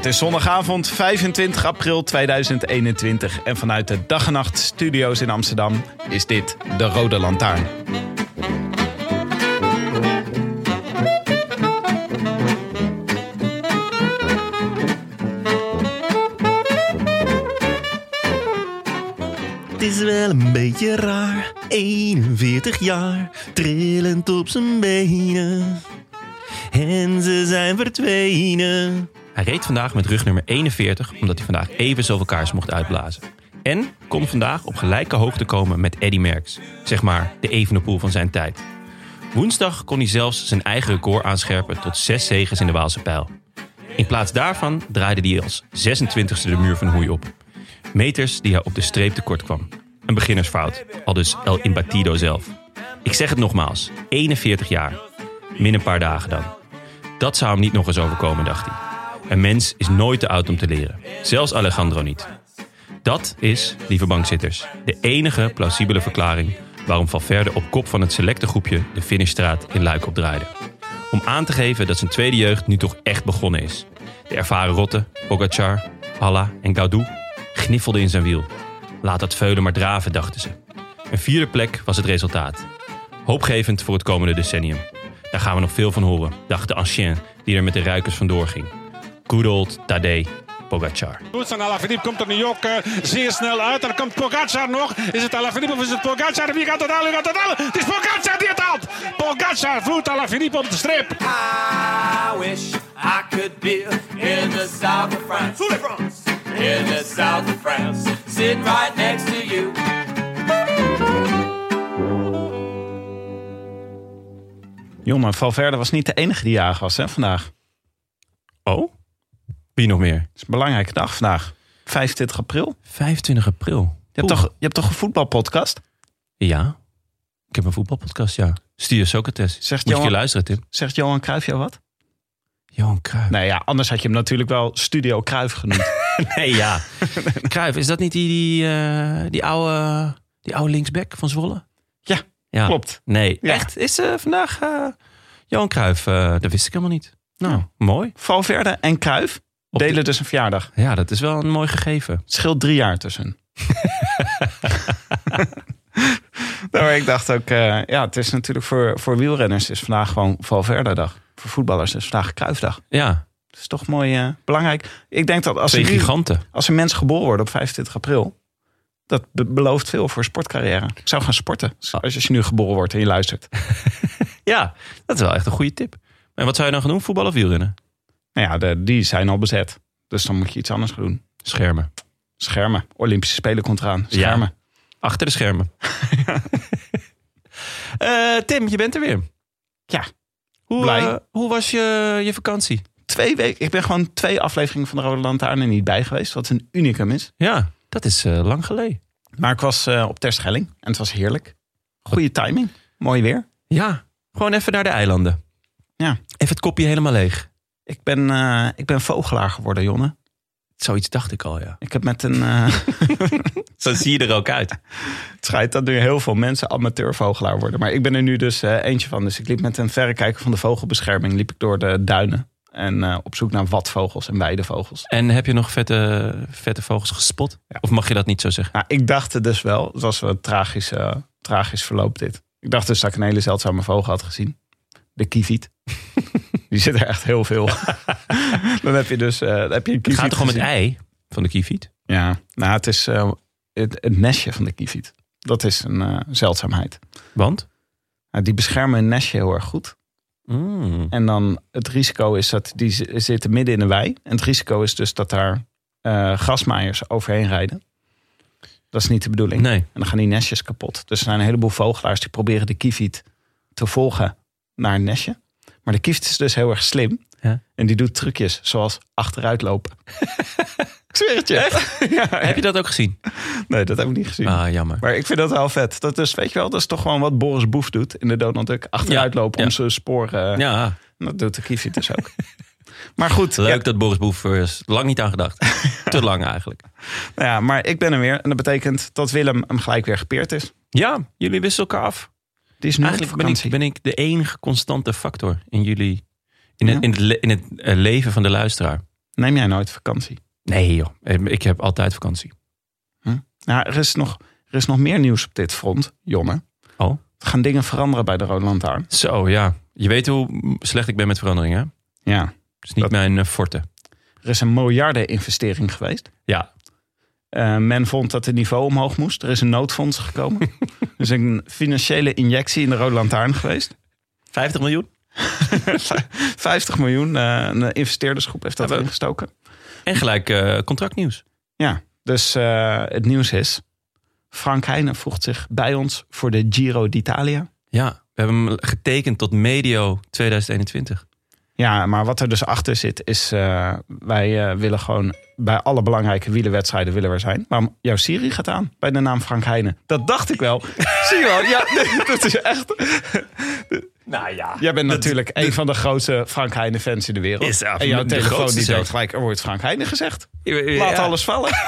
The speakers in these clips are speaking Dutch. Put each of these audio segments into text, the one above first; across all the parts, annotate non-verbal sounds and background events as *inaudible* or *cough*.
Het is zondagavond 25 april 2021 en vanuit de Dag en Nacht Studio's in Amsterdam is dit de Rode Lantaarn. Het is wel een beetje raar, 41 jaar, trillend op zijn benen. En ze zijn verdwenen. Hij reed vandaag met rugnummer 41 omdat hij vandaag even zoveel kaars mocht uitblazen. En kon vandaag op gelijke hoogte komen met Eddy Merckx, zeg maar de Evenepoel van zijn tijd. Woensdag kon hij zelfs zijn eigen record aanscherpen tot zes zegens in de Waalse pijl. In plaats daarvan draaide hij als 26e de muur van Hoei op. Meters die hij op de streep tekort kwam. Een beginnersfout, al dus El Imbatido zelf. Ik zeg het nogmaals, 41 jaar. Min een paar dagen dan. Dat zou hem niet nog eens overkomen, dacht hij. Een mens is nooit te oud om te leren. Zelfs Alejandro niet. Dat is, lieve bankzitters, de enige plausibele verklaring waarom Valverde op kop van het selecte groepje de finishstraat in Luik opdraaide. Om aan te geven dat zijn tweede jeugd nu toch echt begonnen is. De ervaren Rotte, Pogacar, Halla en Gaudu gniffelden in zijn wiel. Laat dat veulen maar draven, dachten ze. Een vierde plek was het resultaat. Hoopgevend voor het komende decennium. Daar gaan we nog veel van horen, dacht de ancien die er met de ruikers vandoor ging. Good old Tadej Pogacar. Goed, en Alaphilippe komt er nu ook uh, zeer snel uit. Er komt Pogacar nog. Is het Alaphilippe of is het Pogacar? Wie gaat het halen? Wie gaat het halen? Het is Pogacar die het haalt. Pogacar voert Alaphilippe op de streep. I wish I could be in the south of France. In the south of France. Sitting right next to you. Jongen, Valverde was niet de enige die jarig was hè, vandaag. Oh? Wie nog meer? Het is een belangrijke dag vandaag. 25 april. 25 april. Je hebt, toch, je hebt toch een voetbalpodcast? Ja. Ik heb een voetbalpodcast, ja. Studio Socrates. Zegt Moet je luisteren, Tim. Zegt Johan Cruijff jou wat? Johan Cruijff. Nee, ja, anders had je hem natuurlijk wel Studio Cruijff genoemd. *laughs* Nee, ja. Cruijff, is dat niet die, die, eh, die, oude, die oude linksback van Zwolle? Ja, Ja. klopt. Nee, Ja. echt? Is eh, vandaag eh, Johan Cruijff? dat wist ik helemaal niet. Nou, mooi. Valverde en Cruijff De- delen dus een verjaardag. Ja, dat is wel een mooi gegeven. Het scheelt drie jaar tussen. *laughs* nou, ik dacht ook, eh, ja, het is natuurlijk voor, voor wielrenners is vandaag gewoon Valverde-dag. Voor voetballers is vandaag Cruijffdag. Ja, Het is toch mooi eh, belangrijk. Ik denk dat als twee er, giganten. als er mensen geboren worden op 25 april, dat be- belooft veel voor sportcarrière. Ik zou gaan sporten. Ah. Als je nu geboren wordt en je luistert. *laughs* Ja, dat is wel echt een goede tip. En wat zou je dan gaan doen? Voetbal of wielrennen? Nou ja, de, die zijn al bezet. Dus dan moet je iets anders gaan doen. Schermen. Schermen. Olympische Spelen komt eraan. Schermen. Achter de schermen. *laughs* Eh, Tim, je bent er weer. Ja. Hoe, Blij. eh, hoe was je, je vakantie? Twee weken. Ik ben gewoon twee afleveringen van de Rode Lantaarn er niet bij geweest. Wat een unicum is. Ja, dat is eh, lang geleden. Maar ik was op Terschelling en het was heerlijk. Goede timing. Mooi weer. Ja, gewoon even naar de eilanden. Ja. Even het kopje helemaal leeg. Ik ben, eh, ik ben vogelaar geworden, Jonne. Zoiets dacht ik al, ja. Ik heb met een... eh, *laughs* Zo zie je er ook uit. het schijnt dat nu heel veel mensen amateurvogelaar worden. Maar ik ben er nu dus eh, eentje van. Dus ik liep met een verrekijker van de vogelbescherming... liep ik door de duinen. En op zoek naar watvogels en weidevogels. En heb je nog vette, vette vogels gespot? Of mag je dat niet zo zeggen? Nou, ik dacht het dus wel. Het was wel een tragisch, tragisch verloop dit. Ik dacht dus dat ik een hele zeldzame vogel had gezien. De kieviet. *laughs* Die zit er echt heel veel. *laughs* dan heb je dus uh, dan heb je een Het gaat toch om het ei van de kieviet? Ja, nou het is eh, het, het nestje van de kieviet. Dat is een eh, zeldzaamheid. Want? Die beschermen een nestje heel erg goed. Mm. En dan het risico is dat die zitten midden in de wei. En het risico is dus dat daar grasmaaiers overheen rijden. Dat is niet de bedoeling. Nee. En dan gaan die nestjes kapot. Dus er zijn een heleboel vogelaars die proberen de kieviet te volgen naar een nestje. Maar de kieviet is dus heel erg slim. Ja. En die doet trucjes zoals achteruit lopen. *laughs* ik zweer het je. *laughs* ja, Heb je dat ook gezien? Nee, dat heb ik niet gezien. Ah, jammer. Maar ik vind dat wel vet. Dat is, weet je wel, dat is toch gewoon wat Boris Boef doet in de Donald Duck. Achteruit lopen om zijn sporen. Ja, Dat doet de kieviet dus ook. *laughs* maar goed, leuk ja, dat Boris Boef er is lang niet aan gedacht. Te lang eigenlijk. nou ja, maar ik ben er weer. En dat betekent dat Willem hem gelijk weer gepeerd is. Ja, jullie wisselen elkaar af. Die is Eigenlijk ben ik, vakantie. ben ik de enige constante factor in jullie... In Ja? het, in het, le- in het eh, leven van de luisteraar. Neem jij nooit vakantie? Nee joh, Eh, ik heb altijd vakantie. Nou, er is, nog, er is nog meer nieuws op dit front, Jonne. Oh? Er gaan dingen veranderen bij de Rode Lantaarn. Zo ja, je weet hoe slecht ik ben met veranderingen. Ja, Dat is niet Dat- mijn eh, forte. er is een miljardeninvestering geweest. Ja, Eh, men vond dat het niveau omhoog moest. Er is een noodfonds gekomen. er is *laughs* een financiële injectie in de Rode Lantaarn geweest. 50 miljoen. *laughs* 50 miljoen. eh, een investeerdersgroep heeft dat Ja, we- erin gestoken. En gelijk eh, contractnieuws. Ja, dus het nieuws is... Frank Heijnen voegt zich bij ons voor de Giro d'Italia. Ja, we hebben hem getekend tot medio 2021. Ja, maar wat er dus achter zit is... wij willen gewoon bij alle belangrijke wielerwedstrijden willen we zijn. Waarom jouw Siri gaat aan bij de naam Frank Heijnen? Dat dacht ik wel. *laughs* Zie je wel? Ja, nee, dat is echt... Nou ja. Jij bent natuurlijk een van de grootste Frank Heijnen fans in de wereld. Is absoluut en jouw telefoon die doet gelijk, er wordt Frank Heijnen gezegd. Laat Ja. alles vallen. *laughs*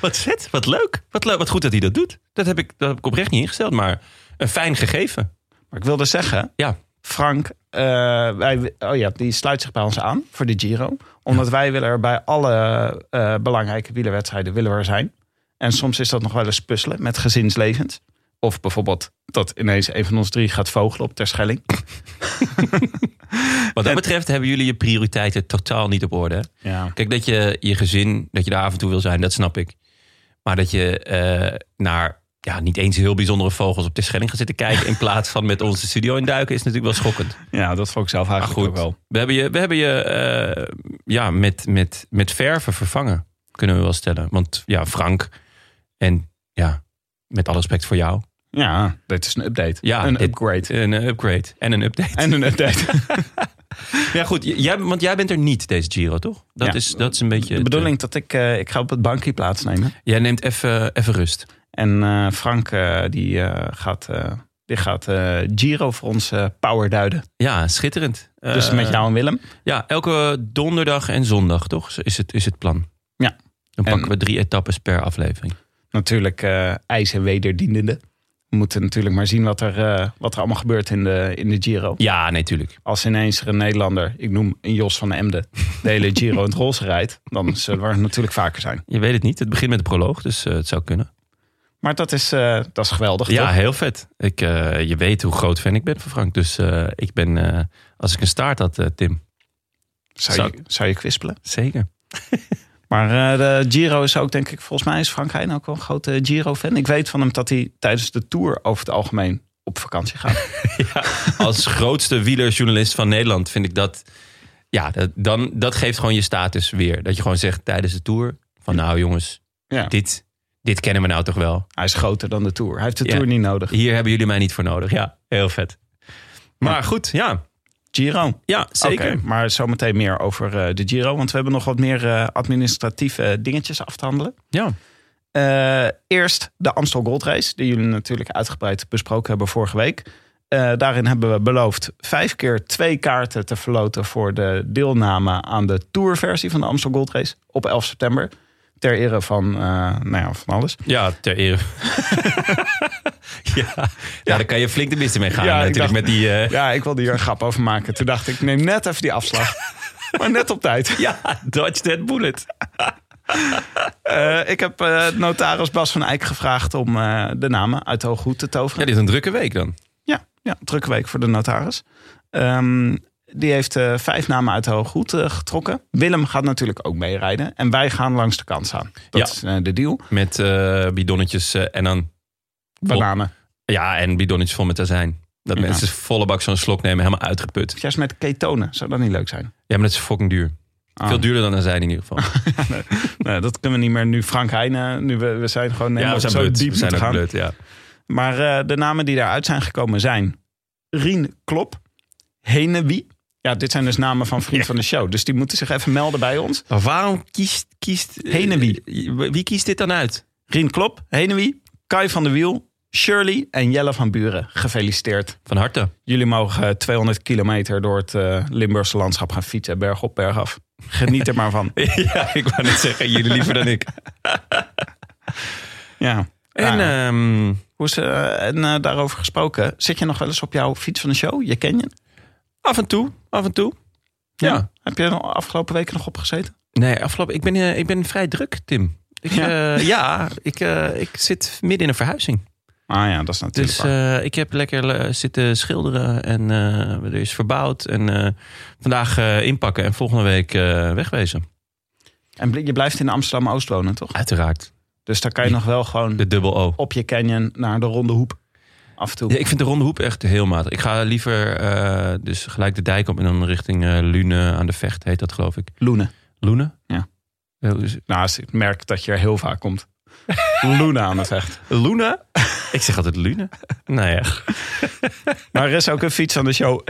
Wat vet, wat leuk. Wat, leuk, wat goed dat hij dat doet. Dat heb ik, dat heb ik oprecht niet ingesteld, maar een fijn gegeven. Maar ik wilde zeggen, Ja, Frank, eh, wij, oh ja, die sluit zich bij ons aan voor de Giro. Omdat wij willen er bij alle eh, belangrijke wielerwedstrijden willen we er zijn. En soms is dat nog wel eens puzzelen met gezinslevens. Of bijvoorbeeld dat ineens een van ons drie gaat vogelen op Terschelling. *laughs* wat dat betreft hebben jullie je prioriteiten totaal niet op orde. Ja. Kijk, dat je je gezin, dat je daar af en toe wil zijn, dat snap ik. Maar dat je eh, naar ja, niet eens heel bijzondere vogels op de Schelling gaat zitten kijken... in plaats van met onze studio induiken, is natuurlijk wel schokkend. ja, dat vond ik zelf eigenlijk goed, ook wel. we hebben je, we hebben je eh, ja, met, met, met verven vervangen, kunnen we wel stellen. Want ja, Frank en ja, met alle respect voor jou, Ja, dit is een update. Ja, een dit- upgrade. een eh, upgrade en een update. En een update. *laughs* Ja, goed, jij, want jij bent er niet deze Giro, toch? Dat, Ja. is, dat is een beetje. De bedoeling dat ik, eh, ik ga op het bankje plaatsnemen. eh, jij neemt even even rust. En eh, Frank eh, die, eh, gaat, eh, die gaat Giro voor ons power duiden. Ja, schitterend. Dus met jou en Willem. Ja, elke donderdag en zondag, toch? Is het, is het plan. Ja. Dan En- pakken we drie etappes per aflevering. Natuurlijk ijs en wederdienende. We moeten natuurlijk maar zien wat er, wat er allemaal gebeurt in de, in de Giro. Ja, nee, tuurlijk. Als ineens er een Nederlander, ik noem een Jos van Emden, de hele Giro in het roze rijdt. Dan zullen we er natuurlijk vaker zijn. Je weet het niet. Het begint met de proloog, dus het zou kunnen. Maar dat is, eh, dat is geweldig. Ja, toch? heel vet. Ik, eh, je weet hoe groot fan ik ben van Frank. Dus eh, ik ben, als ik een staart had, Tim. Zou, zou- je, zou je kwispelen? Zeker. *laughs* Maar de Giro is ook, denk ik, volgens mij is Frank Heijn ook wel een grote Giro-fan. Ik weet van hem dat hij tijdens de Tour over het algemeen op vakantie gaat. *laughs* Als grootste wielerjournalist van Nederland vind ik dat... Ja, dat, dan, dat geeft gewoon je status weer. Dat je gewoon zegt tijdens de Tour... van nou jongens, Ja. dit, dit kennen we nou toch wel. Hij is groter dan de Tour. Hij heeft de Ja. Tour niet nodig. Hier hebben jullie mij niet voor nodig. Ja, heel vet. Maar goed, ja. Giro. Ja, zeker. Maar zometeen meer over eh, de Giro. Want we hebben nog wat meer eh, administratieve dingetjes af te handelen. Ja. Eh, eerst de Amstel Gold Race. Die jullie natuurlijk uitgebreid besproken hebben vorige week. Eh, daarin hebben we beloofd vijf keer twee kaarten te verloten... voor de deelname aan de tourversie van de Amstel Gold Race op 11 september. Ter ere van, eh, nou ja, van alles. Ja, ter ere. *laughs* ja. ja, daar kan je flink de mist mee gaan. Ja, ik natuurlijk dacht- met die... eh, Ja, ik wilde hier een grap over maken. Toen dacht ik, neem net even die afslag. *laughs* maar net op tijd. ja, dodge that bullet. *laughs* Eh, ik heb notaris Bas van Eyck gevraagd om de namen uit Hooghoed te Ja, toveren. dit is een drukke week dan. Ja, Ja, drukke week voor de notaris. Ehm, die heeft eh, vijf namen uit de hooggoed eh, getrokken. Willem gaat natuurlijk ook meerijden. En wij gaan langs de kant staan. Dat Ja. is eh, de deal. Met bidonnetjes en dan... Bananen. Ja, en bidonnetjes vol met azijn. Dat Ja. mensen volle bak zo'n slok nemen, helemaal uitgeput. Juist met ketonen. Zou dat niet leuk zijn? Ja, maar dat is fucking duur. Ah. Veel duurder dan azijn in ieder geval. *laughs* Nee, dat kunnen we niet meer nu. Frank Heijnen, nu we, we zijn gewoon ja, we zijn zo blut. diep We zijn gaan. blut, ja. Maar de namen die daaruit zijn gekomen zijn Rien Klop, Henewie. Ja, dit zijn dus namen van vriend van de show. Dus die moeten zich even melden bij ons. Maar waarom kiest... kiest eh, Henewie. Wie kiest dit dan uit? Rien Klop, Henewie, Kai van der Wiel, Shirley en Jelle van Buren. Gefeliciteerd. Van harte. Jullie mogen eh, 200 kilometer door het eh, Limburgse landschap gaan fietsen. Berg op, berg af. Geniet er maar van. *laughs* ja, ik wou net zeggen, jullie liever dan ik. Ja. En ehm, Hoe is, eh, en eh, daarover gesproken, zit je nog wel eens op jouw fiets van de show? Je ken je? Af en toe, af en toe. Ja. Heb je er de afgelopen weken nog op gezeten? Nee, afgelopen, ik ben, eh, ik ben vrij druk, Tim. Ik, Ja. ja, ja ik, eh, ik zit midden in een verhuizing. Ah ja, dat is natuurlijk Dus eh, ik heb lekker eh, zitten schilderen en eh, er is verbouwd. En eh, vandaag eh, inpakken en volgende week eh, wegwezen. En je blijft in Amsterdam-Oost wonen, toch? Uiteraard. Dus daar kan je nog wel gewoon De dubbel O. op je canyon naar de ronde hoep. Af en toe. Ja, ik vind de ronde hoep echt heel matig. Ik ga liever eh, dus gelijk de dijk op en dan richting eh, Lune aan de Vecht, heet dat geloof ik. Loenen. Lune? Ja. Nou, ik merk dat je er heel vaak komt. *laughs* Loenen aan het vecht. Luna? ik zeg altijd Lune. nou ja. Maar er is ook een fiets aan de show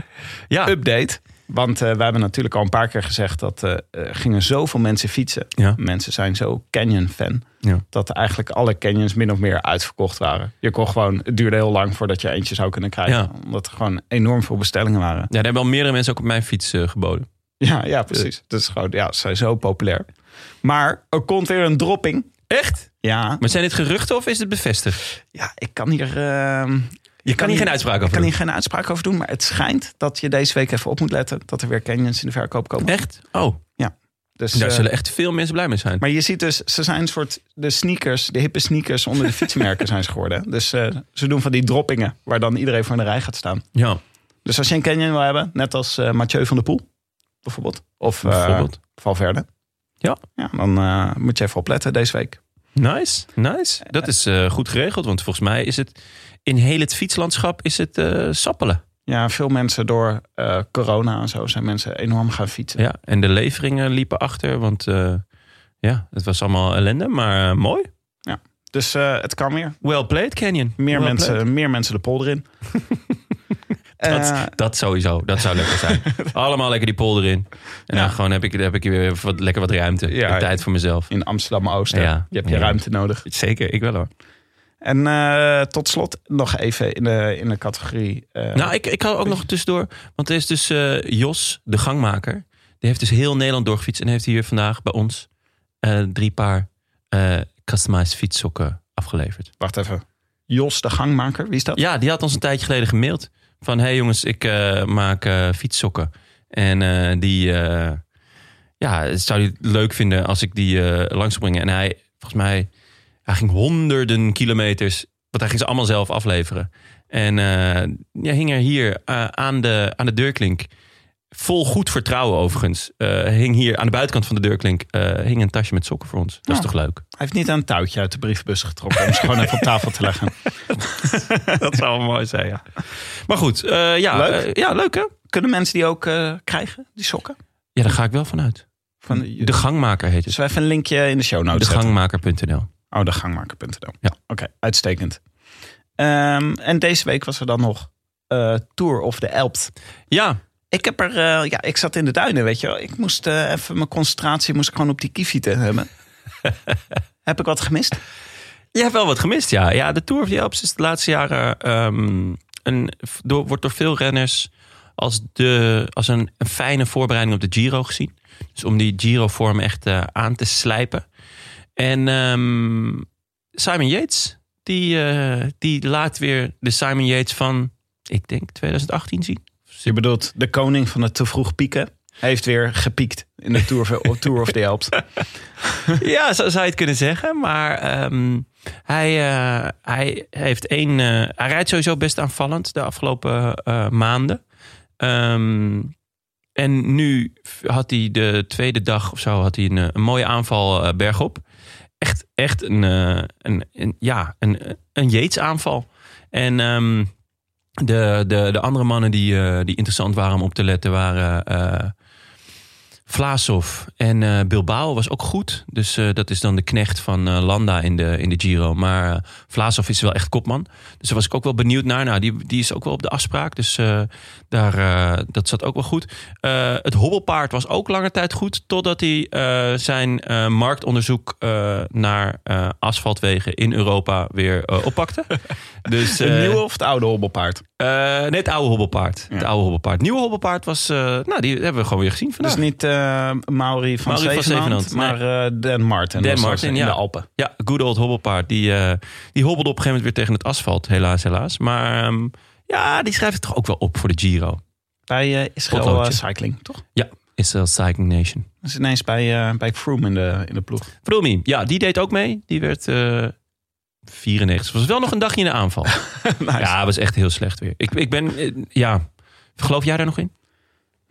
Ja. update. Want eh, we hebben natuurlijk al een paar keer gezegd dat eh, er gingen zoveel mensen fietsen. Ja. Mensen zijn zo canyon-fan. Ja. Dat eigenlijk alle canyons min of meer uitverkocht waren. Je kon gewoon, het duurde heel lang voordat je eentje zou kunnen krijgen. Ja. Omdat er gewoon enorm veel bestellingen waren. Ja, daar hebben al meerdere mensen ook op mijn fiets eh, geboden. Ja, ja precies. Dat is gewoon, ja, ze zijn zo populair. Maar er komt weer een dropping. Echt? Ja, Maar zijn dit geruchten of is het bevestigd? ja ik kan hier... ehm, Je kan hier geen uitspraak Ik over kan doen. hier geen uitspraak over doen, maar het schijnt dat je deze week even op moet letten dat er weer canyons in de verkoop komen. Echt? Oh, Dus, daar eh, zullen echt veel mensen blij mee zijn. Maar je ziet dus, ze zijn een soort de sneakers, de hippe sneakers onder de *laughs* fietsmerken zijn ze geworden. Dus eh, ze doen van die droppingen waar dan iedereen voor in de rij gaat staan. Ja, Dus als je een canyon wil hebben, net als eh, Mathieu van der Poel, bijvoorbeeld. Of bijvoorbeeld. Valverde. Ja. ja dan moet je even opletten deze week. Nice, nice. Dat is goed geregeld, want volgens mij is het in heel het fietslandschap is het eh, sappelen. Ja, veel mensen door eh, corona en zo zijn mensen enorm gaan fietsen. Ja, en de leveringen liepen achter, want eh, ja, het was allemaal ellende, maar mooi. Dus eh, het kan weer. Well played, Canyon. Meer, Well mensen, played. meer mensen de polder in. *laughs* Dat, dat sowieso, dat zou lekker zijn. *laughs* Allemaal lekker die polder in. En Ja. dan gewoon heb ik, heb ik weer wat, lekker wat ruimte. Ja, tijd voor mezelf. in Amsterdam-Oost. hè. Ja. Je hebt je Ja. ruimte nodig. Zeker, ik wel hoor. En eh, tot slot nog even in de, in de categorie. eh, Nou, ik, ik hou ook nog tussendoor. Want er is dus eh, Jos, de gangmaker. Die heeft dus heel Nederland doorgefietst. En heeft hier vandaag bij ons drie paar customized fietssokken afgeleverd. Wacht even. Jos, de gangmaker, wie is dat? Ja, die had ons een tijdje geleden gemaild. Van, hey jongens, ik maak fietssokken. En die, ja, zou het leuk vinden als ik die langs brengen. En hij, volgens mij, hij ging honderden kilometers. Want hij ging ze allemaal zelf afleveren. En eh ja, hing er hier eh, aan, de, aan de deurklink. Vol goed vertrouwen overigens. eh, hing hier aan de buitenkant van de deurklink. hing een tasje met sokken voor ons. Dat is Oh. toch leuk? Hij heeft niet een touwtje uit de brievenbus getrokken om ze gewoon even op tafel te leggen. *laughs* Dat zou wel mooi zijn, ja. Maar goed, ja, Leuk. ja, leuk hè? Kunnen mensen die ook krijgen, die sokken? Ja, daar ga ik wel vanuit. Van, De gangmaker heet het. Dus we even een linkje in de show notes. Degangmaker.nl. Oh, de gangmaker.nl. Ja. Oké, uitstekend. Ehm, en deze week was er dan nog eh, Tour of the Alps. Ja, Ik heb er, eh, ja, ik zat in de duinen, weet je wel. Ik moest eh, even mijn concentratie moest ik gewoon op die kiefieten hebben. *laughs* heb ik wat gemist? je hebt wel wat gemist, ja. Ja, de Tour of the Alps is de laatste jaren ehm, een, door, wordt door veel renners als, de, als een, een fijne voorbereiding op de Giro gezien. Dus om die Giro-vorm echt aan te slijpen. En ehm, Simon Yates, die, eh, die laat weer de Simon Yates van, ik denk 2018 zien. Je bedoelt de koning van het te vroeg pieken. Hij heeft weer gepiekt in de Tour, of- *laughs* Tour of the Alps. *laughs* ja, zo zou je het kunnen zeggen. Maar ehm, hij, eh, hij heeft één. eh, hij rijdt sowieso best aanvallend de afgelopen maanden. Ehm, en nu had hij de tweede dag of zo had hij een, een mooie aanval bergop. Echt, echt een, eh, een, een, ja, een, een Yates aanval. En ehm, de, de, de andere mannen die, eh, die interessant waren om op te letten waren Vlaasov en eh, Bilbao was ook goed. Dus eh, dat is dan de knecht van eh, Landa in de, in de Giro. Maar Vlaasov is wel echt kopman. Dus daar was ik ook wel benieuwd naar. Nou, die, die is ook wel op de afspraak. Dus daar, dat zat ook wel goed. Het hobbelpaard was ook lange tijd goed. Totdat hij zijn marktonderzoek naar asfaltwegen in Europa weer oppakte. *laughs* dus, Het nieuwe of het oude hobbelpaard? nee, het oude hobbelpaard. Het oude hobbelpaard. Nieuwe hobbelpaard was... nou, die hebben we gewoon weer gezien vandaag. Dus niet eh Mauri van Mauri van Zevenand, maar eh, Dan Martin. Dan Martin, in ja. de Alpen. Ja, good old hobbelpaard. Die, eh, die hobbelde op een gegeven moment weer tegen het asfalt. Helaas, helaas. Maar ehm, ja, die schrijft het toch ook wel op voor de Giro. Bij eh Israël eh, Cycling, toch? Ja, Israel Cycling Nation. Dat is ineens bij, eh bij Froome in de, in de ploeg. Vroomie, ja, die deed ook mee. Die werd eh 94. Was wel nog een dagje in de aanval. *laughs* Nice. Ja, was echt heel slecht weer. Ik, ik ben, eh, ja... Geloof jij daar nog in?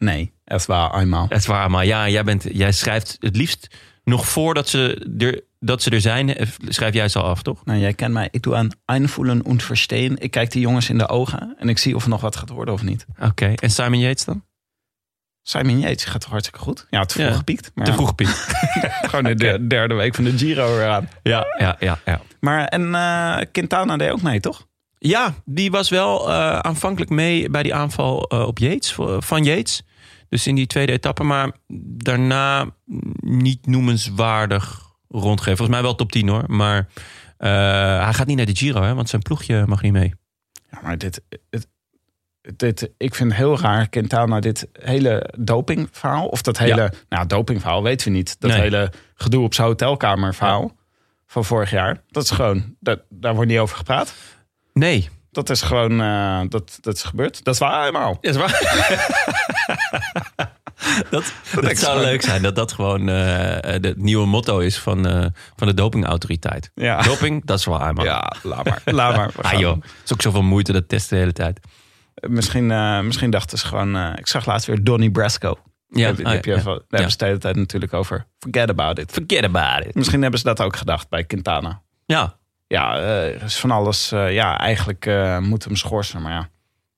Nee, het was eenmaal. Het waar, maar ja, jij, bent, jij schrijft het liefst nog voordat ze er, dat ze er zijn, eh, schrijf jij ze al af, toch? Nou, jij kent mij. Ik doe aan einvoelen en verstehen. Ik kijk die jongens in de ogen en ik zie of er nog wat gaat worden of niet. Oké, en Simon Yates dan? Simon Yates gaat toch hartstikke goed? Ja, te vroeg Ja. gepiekt. Maar Te vroeg, Piet. *laughs* Gewoon de der- derde week van de Giro weer aan. Ja, ja, ja, ja. Maar en eh, Quintana deed ook mee, toch? Ja, die was wel eh, aanvankelijk mee bij die aanval op Yates, van Yates. Dus in die tweede etappe, maar daarna niet noemenswaardig rondgeven. Volgens mij wel top 10 hoor, maar eh, hij gaat niet naar de Giro, hè, want zijn ploegje mag niet mee. Ja, maar dit, het, dit, ik vind het heel raar, Quintana, dit hele dopingverhaal. Of dat hele, Ja. nou dopingverhaal weten we niet. Dat Nee. hele gedoe op zijn hotelkamer verhaal van vorig jaar. Dat is gewoon, dat, daar wordt niet over gepraat. Nee, Dat is gewoon, eh, dat, dat is gebeurd. Dat is waar helemaal. is waar. *laughs* dat dat zou leuk zijn, dat dat gewoon eh, het nieuwe motto is van, eh, van de dopingautoriteit. Ja, Doping, dat is waar, man. ja laat maar. Laat maar. *laughs* Ah joh, het is ook zoveel moeite, dat testen de hele tijd. Misschien, eh, misschien dachten ze gewoon, eh, ik zag laatst weer Donnie Brasco. Ja, heb, heb je daar hebben Ja. ze de hele tijd natuurlijk over. Forget about it. Forget about it. Misschien hebben ze dat ook gedacht bij Quintana. Ja, Ja, eh, er is van alles. eh, ja, eigenlijk eh moeten we hem schorsen. Maar ja,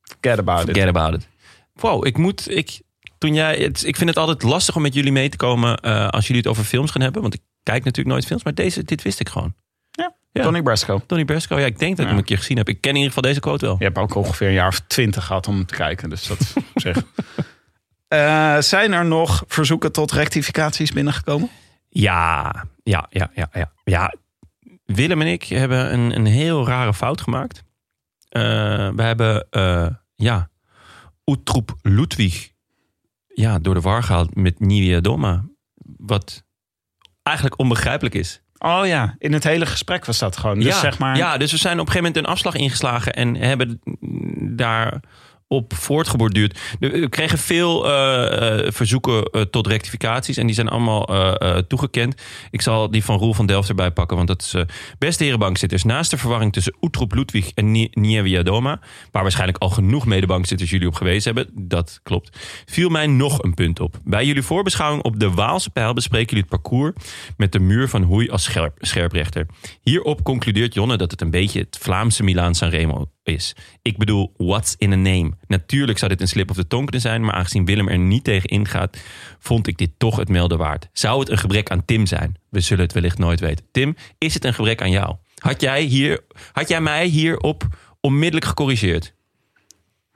forget about it. forget about it. Wow, ik moet... Ik, toen jij, het, ik vind het altijd lastig om met jullie mee te komen eh, als jullie het over films gaan hebben. Want ik kijk natuurlijk nooit films, maar deze, dit wist ik gewoon. Ja. Donnie Brasco. Donnie Brasco, ja, ik denk dat ik Ja. hem een keer gezien heb. Ik ken in ieder geval deze quote wel. Je hebt ook ongeveer een jaar of twintig gehad om hem te kijken. Dus dat op *laughs* zich. Eh, zijn er nog verzoeken tot rectificaties binnengekomen? Ja, ja, ja, ja, ja. ja. Willem en ik hebben een, een heel rare fout gemaakt. Eh, we hebben, eh, ja, Utroep Ludwig ja, door de war gehaald met Nivea Doma. Wat eigenlijk onbegrijpelijk is. Oh ja, in het hele gesprek was dat gewoon. Dus ja, zeg maar. ja, dus we zijn op een gegeven moment een afslag ingeslagen en hebben daar op voortgeborduurd. We kregen veel eh, eh, verzoeken eh, tot rectificaties en die zijn allemaal toegekend. Ik zal die van Roel van Delft erbij pakken, want dat is... beste herenbankzitters, naast de verwarring tussen Utroep Ludwig en Nie- Nievia Doma... waar waarschijnlijk al genoeg medebankzitters jullie op gewezen hebben, dat klopt... viel mij nog een punt op. Bij jullie voorbeschouwing op de Waalse pijl bespreken jullie het parcours... met de muur van Hoei als scherp, scherprechter. Hierop concludeert Jonne dat het een beetje het Vlaamse Milaan Sanremo is. Ik bedoel, what's in a name? Natuurlijk zou dit een slip of de tong kunnen zijn... maar aangezien Willem er niet tegen ingaat... vond ik dit toch het melden waard. Zou het een gebrek aan Tim zijn? We zullen het wellicht nooit weten. Tim, is het een gebrek aan jou? Had jij, hier, had jij mij hierop onmiddellijk gecorrigeerd?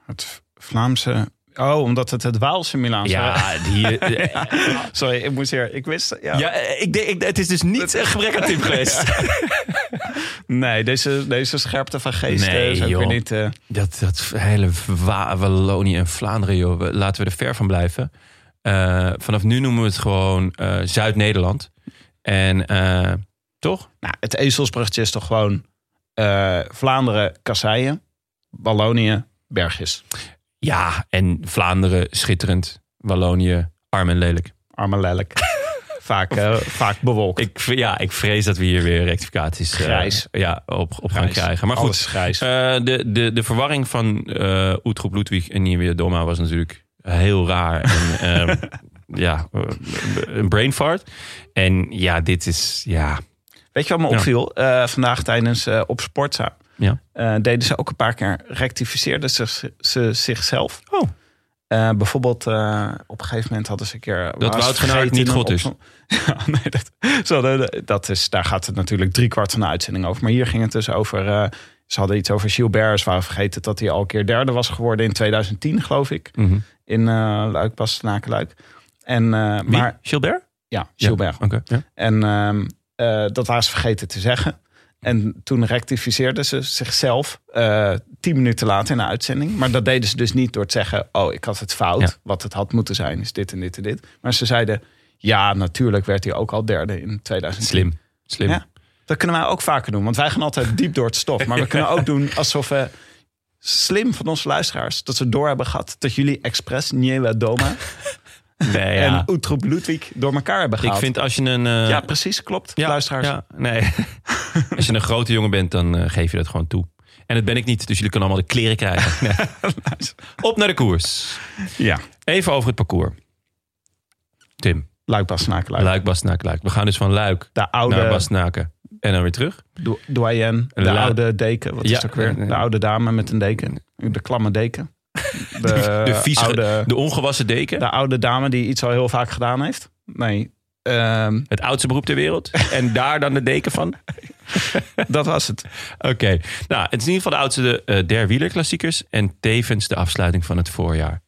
Het Vlaamse. Oh, omdat het het Waalse Milaan is. Ja, die, *laughs* Sorry, ik moest hier. Ik wist. Ja. ja ik, denk- ik, het is dus niet *laughs* een gebrek aan Tim geweest. *laughs* Nee, deze, deze scherpte van geest Nee, is ook joh. weer niet. eh, Dat, dat hele Wa- Wallonië en Vlaanderen, joh. Laten we er ver van blijven. Eh, vanaf nu noemen we het gewoon eh, Zuid-Nederland. En toch? nou, het ezelsbruggetje is toch gewoon Vlaanderen, Kasseien, Wallonië, Bergjes. Ja, en Vlaanderen schitterend. Wallonië Arm en lelijk. Arme lelijk. Vaak, eh, vaak bewolkt. Ik, ja, ik vrees dat we hier weer rectificaties eh, Grijs. ja, op, op gaan krijgen. Maar goed, grijs. eh, de, de, de verwarring van eh Oetroep Ludwig en Nieuwe Doma was natuurlijk heel raar. En, *laughs* ehm, ja, een brain fart. En ja, dit is, ja, Weet je wat me Ja. opviel? Eh, vandaag tijdens eh, op Sportza ja. eh, deden ze ook een paar keer, rectificeerden ze, ze zichzelf. Oh. Eh, bijvoorbeeld uh, op een gegeven moment hadden ze een keer... Dat Wout van Aert niet God is. *laughs* Ja, nee, dat, zo, dat is, daar gaat het natuurlijk drie kwart van de uitzending over. Maar hier ging het dus over... Uh, ze hadden iets over Gilbert. Ze waren vergeten dat hij al een keer derde was geworden in 2010, geloof ik. Mm -hmm. In Luik, Bastenaken, Luik. En? Maar, Gilbert? Ja, Gilbert. Ja, okay, ja. En uh, dat waren ze vergeten te zeggen. En toen rectificeerden ze zichzelf uh, tien minuten later in de uitzending. Maar dat deden ze dus niet door te zeggen... oh, ik had het fout. Ja. Wat het had moeten zijn is dit en dit en dit. Maar ze zeiden... ja, natuurlijk werd hij ook al derde in 2010. Slim, slim. Ja, dat kunnen wij ook vaker doen. Want wij gaan altijd diep door het stof. Maar we *laughs* kunnen ook doen alsof we... slim van onze luisteraars... dat ze door hebben gehad dat jullie expres Nieuwe Doma... *laughs* Nee, ja. en Oetroep Ludwig door elkaar hebben gehaald. Ik vind als je een... Uh... Ja, precies, klopt. Ja, luisteraars. Ja, nee. *laughs* als je een grote jongen bent, dan uh, geef je dat gewoon toe. En dat ben ik niet, dus jullie kunnen allemaal de kleren krijgen. *laughs* Nee. Op naar de koers. Ja. Even over het parcours. Tim. Luik, Bastenaken, Luik. Luik, Bastenaken, Luik. We gaan dus van Luik de oude, naar Bastenaken en dan weer terug. Do doyen, de La oude deken. Wat ja, is het ook weer? De oude dame met een deken. De klamme deken. De, de, de, vieze, oude, de ongewassen deken. De oude dame die iets al heel vaak gedaan heeft. Nee. Um, het oudste beroep ter wereld. *laughs* en daar dan de deken van. dat was het. Oké. Okay. Nou, het is in ieder geval de oudste uh, der wielerklassiekers. En tevens de afsluiting van het voorjaar.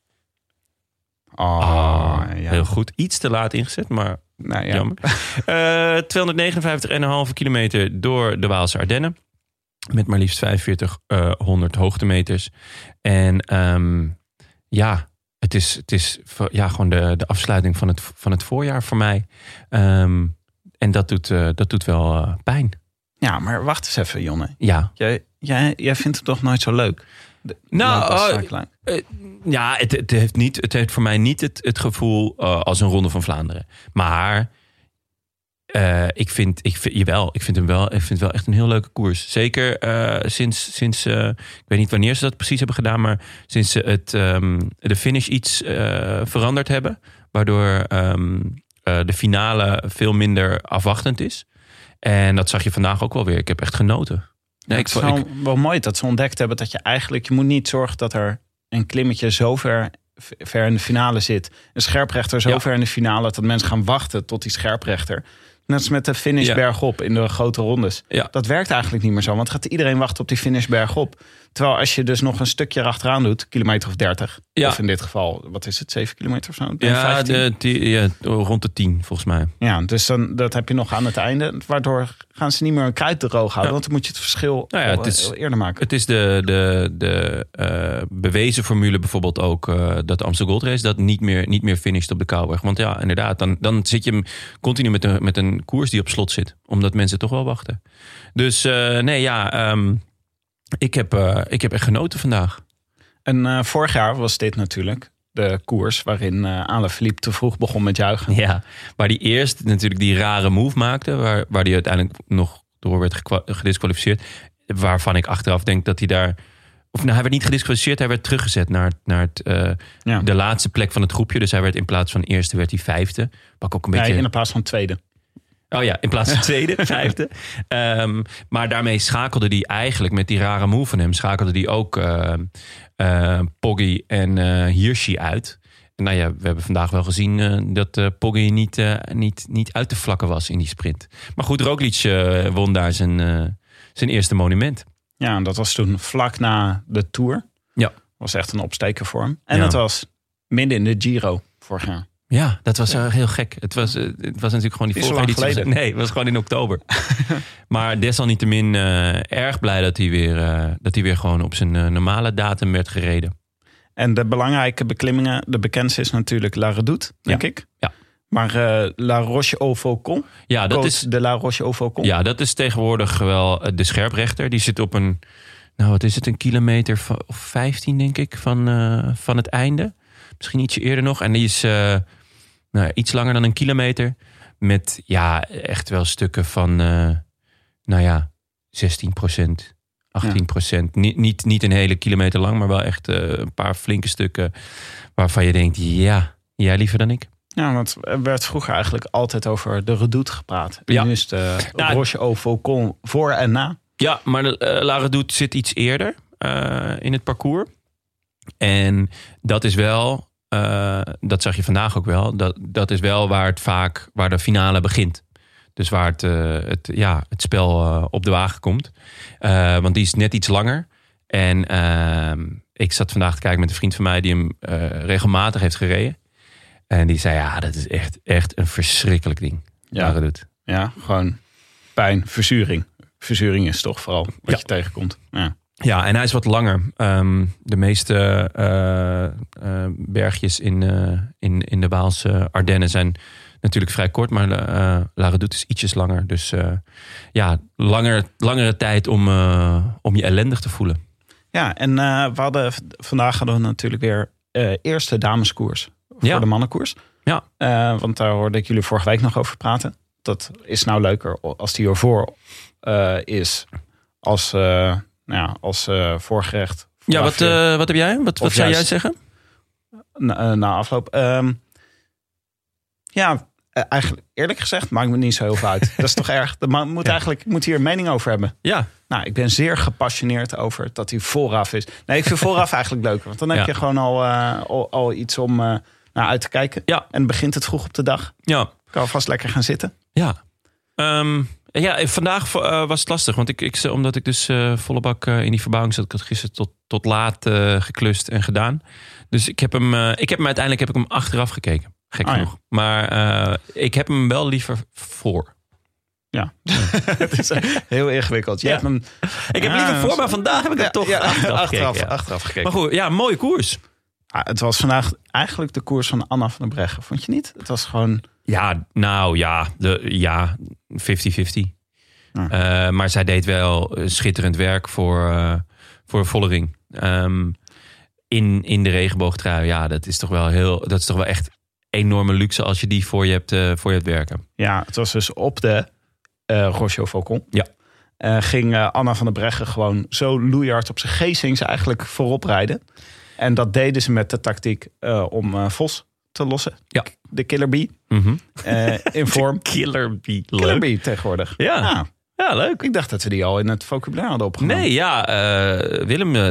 Oh, ah, ja. Heel goed. Iets te laat ingezet, maar nou, ja. jammer. *laughs* Uh, 259,5 kilometer door de Waalse Ardennen. Met maar liefst 4500 uh, hoogtemeters. En um, ja, het is, het is ja, gewoon de, de afsluiting van het, van het voorjaar voor mij. Um, en dat doet, uh, dat doet wel uh, pijn. Ja, maar wacht eens even, Jonne. Ja. Jij, jij, jij vindt het toch nooit zo leuk? De, nou, uh, ja, het, het, heeft niet, het heeft voor mij niet het, het gevoel als een Ronde van Vlaanderen. Maar uh, ik vind, ik vind, jawel, ik vind hem wel, ik vind het wel echt een heel leuke koers. Zeker uh, sinds, sinds uh, ik weet niet wanneer ze dat precies hebben gedaan, maar sinds ze het, um, de finish iets veranderd hebben, waardoor um, de finale veel minder afwachtend is. En dat zag je vandaag ook wel weer. Ik heb echt genoten. Nee, ja, het ik, is wel, ik, wel mooi dat ze ontdekt hebben dat je eigenlijk, je moet niet zorgen dat er een klimmetje zo ver ver in de finale zit. Een scherprechter zo ja. ver in de finale dat mensen gaan wachten tot die scherprechter. Net als met de finish ja. bergop in de grote rondes. Ja. Dat werkt eigenlijk niet meer zo. Want gaat iedereen wachten op die finish bergop. Terwijl als je dus nog een stukje erachteraan doet, kilometer of 30. Ja. Of in dit geval, wat is het, 7 kilometer of zo? Ja, de, die, ja, rond de 10 volgens mij. Ja, dus dan, dat heb je nog aan het einde. Waardoor gaan ze niet meer een kruid droog houden. Want dan moet je het verschil nou het is, eerder maken. Het is de, de, de uh, bewezen formule bijvoorbeeld ook... Uh, dat de Amstel Gold Race dat niet meer, niet meer finisht op de Kouwweg. Want ja, inderdaad, dan, dan zit je continu met een, met een koers die op slot zit. Omdat mensen toch wel wachten. Dus uh, nee, ja... Um, ik heb, uh, ik heb echt genoten vandaag. En uh, vorig jaar was dit natuurlijk de koers waarin uh, Alaphilippe te vroeg begon met juichen. Ja, waar hij eerst natuurlijk die rare move maakte, waar, waar hij uiteindelijk nog door werd gedisqualificeerd. Waarvan ik achteraf denk dat hij daar. Of nou, hij werd niet gedisqualificeerd, hij werd teruggezet naar, naar het, uh, ja. de laatste plek van het groepje. Dus hij werd in plaats van eerste, werd hij vijfde. Wat ook een beetje. Nee, in plaats van tweede. Oh ja, in plaats van *laughs* tweede, vijfde. Um, maar daarmee schakelde hij eigenlijk met die rare move van hem... schakelde hij ook uh, uh, Poggy en uh, Hirschi uit. En nou ja, we hebben vandaag wel gezien dat Poggy niet, niet, niet uit te vlakken was in die sprint. Maar goed, Roglic won daar zijn, zijn eerste monument. Ja, en dat was toen vlak na de Tour. Ja. was echt een opsteker voor hem. En ja. dat was midden in de Giro vorig jaar. Ja, dat was ja. heel gek. Het was, het was natuurlijk gewoon die vorige editie. Nee, het was gewoon in oktober. *laughs* maar desalniettemin uh, erg blij dat hij, weer, uh, dat hij weer gewoon op zijn uh, normale datum werd gereden. En de belangrijke beklimmingen, de bekendste is natuurlijk La Redoute, denk ja. ik. Ja. Maar La Roche au Faucon, ja, dat is de La Roche au Faucon. Ja, dat is tegenwoordig wel de scherprechter. Die zit op een, nou wat is het, een kilometer of 15 denk ik van, van het einde. Misschien ietsje eerder nog. En die is... nou, ja, iets langer dan een kilometer. Met ja, echt wel stukken van, eh, nou ja, 16 procent, 18 procent. Niet, niet, niet een hele kilometer lang, maar wel echt eh, een paar flinke stukken waarvan je denkt, ja, jij liever dan ik. Ja, want er werd vroeger eigenlijk altijd over de redoute gepraat. En Ja. Nu is het uh, Ja. Roche au Faucon voor en na. Ja, maar de uh, La Redoute zit iets eerder eh, in het parcours. En dat is wel, eh, dat zag je vandaag ook wel, dat, dat is wel waar het vaak, waar de finale begint. Dus waar het, eh, het, ja, het spel eh, op de wagen komt. Want die is net iets langer. En ehm, ik zat vandaag te kijken met een vriend van mij die hem regelmatig heeft gereden. En die zei, ja, dat is echt, echt een verschrikkelijk ding. Ja. Redoute. Ja, gewoon pijn, verzuring. Verzuring is toch vooral wat Ja. je tegenkomt. Ja. Ja, en hij is wat langer. Ehm, de meeste eh, eh, bergjes in, eh, in, in de Waalse Ardennen zijn natuurlijk vrij kort, maar eh La Redoute is ietsjes langer. Dus ja, langer, langere tijd om, om je ellendig te voelen. Ja, en we hadden, vandaag hadden we natuurlijk weer eerste dameskoers voor Ja. de mannenkoers. Ja. Want daar hoorde ik jullie vorige week nog over praten. Dat is nou leuker als die ervoor is als, nou ja, als eh, voorgerecht. Ja, wat, eh, wat heb jij? Wat, wat zou jij zeggen? na, eh, na afloop. Ehm, ja, eigenlijk eerlijk gezegd maakt me niet zo heel veel uit. *laughs* Dat is toch erg. De man moet eigenlijk moet hier een mening over hebben. Ja, Nou, ik ben zeer gepassioneerd over dat hij vooraf is. Nee, ik vind vooraf *laughs* eigenlijk leuker. Want dan heb Ja. je gewoon al, al, al iets om naar uit te kijken. Ja. En begint het vroeg op de dag. ja, Kan alvast lekker gaan zitten. ja. Ehm, ja, vandaag eh, was het lastig, want ik, ik, omdat ik dus eh, volle bak eh, in die verbouwing zat. Ik had gisteren tot, tot laat eh, geklust en gedaan. Dus ik heb hem, eh, ik heb hem uiteindelijk heb ik hem achteraf gekeken. Gek Ah, ja. Maar eh, ik heb hem wel liever voor. Ja, het *laughs* is eh, heel ingewikkeld. Je Ja. hebt hem Ik heb liever voor, dat- maar vandaag heb ik hem toch achteraf, achteraf, gekeken, ja. achteraf gekeken. Maar goed, ja, mooie koers. Ah, het was vandaag eigenlijk de koers van Anna van der Breggen. Vond je niet? Het was gewoon... Ja, nou ja, de, ja 50-50. Ja. Eh, maar zij deed wel schitterend werk voor, eh voor Vollering. Ehm, in, in de regenboogtrui, ja, dat is toch wel heel, dat is toch wel echt enorme luxe als je die voor je hebt, eh, voor je hebt werken. Ja, het was dus op de Roche au Faucon. Ja. Ging Anna van der Breggen gewoon zo loeihard op zijn geesings eigenlijk voorop rijden. En dat deden ze met de tactiek om Vos te lossen. Ja. De Killer Bee. Mhm. eh, in *laughs* vorm. Killer Bee. Killer Bee tegenwoordig. Ja. Ah, Ja, leuk. ik dacht dat we die al in het vocabulaire hadden opgenomen. Nee, ja, eh, Willem eh,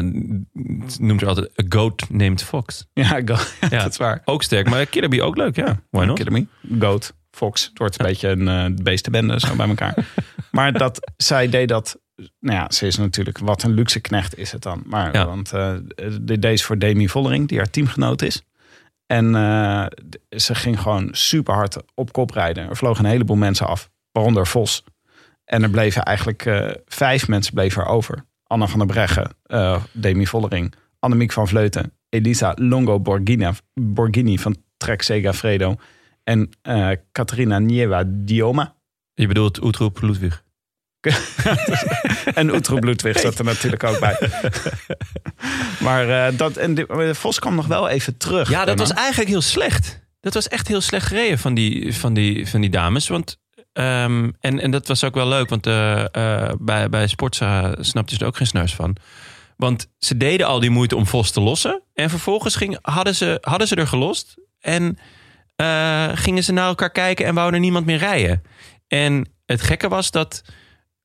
noemt er altijd a goat named Fox. Ja, go, ja, *laughs* Ja. dat is waar. Ook sterk, maar Killer Bee ook leuk, ja. Why not? Killer Bee. Goat. Fox. Het wordt een beetje een beestenbende zo bij elkaar. *laughs* maar dat zij deed dat... Nou ja, ze is natuurlijk... Wat een luxe knecht is het dan. Maar, Ja. Want eh dit deed ze voor Demi Vollering, die haar teamgenoot is. En eh, ze ging gewoon super hard op kop rijden. Er vlogen een heleboel mensen af. Waaronder Vos. En er bleven eigenlijk eh, vijf mensen bleven er over. Anna van der Breggen, eh, Demi Vollering, Annemiek van Vleuten, Elisa Longo Borghini, Borghini van Trek Segafredo en Caterina Nieva Dioma. Je bedoelt Oetroep Ludwig. *laughs* En Ludwig zat er natuurlijk ook bij. *laughs* maar eh, dat, en de, Vos kwam nog wel even terug. Ja, dat daarna. was eigenlijk heel slecht. Dat was echt heel slecht gereden van die, van die, van die dames. Want, ehm, en, en dat was ook wel leuk, want eh, eh, bij, bij Sportza snapten ze er ook geen snuis van. Want ze deden al die moeite om Vos te lossen. En vervolgens ging, hadden, ze, hadden ze er gelost. En eh, gingen ze naar elkaar kijken en wouden niemand meer rijden. En het gekke was dat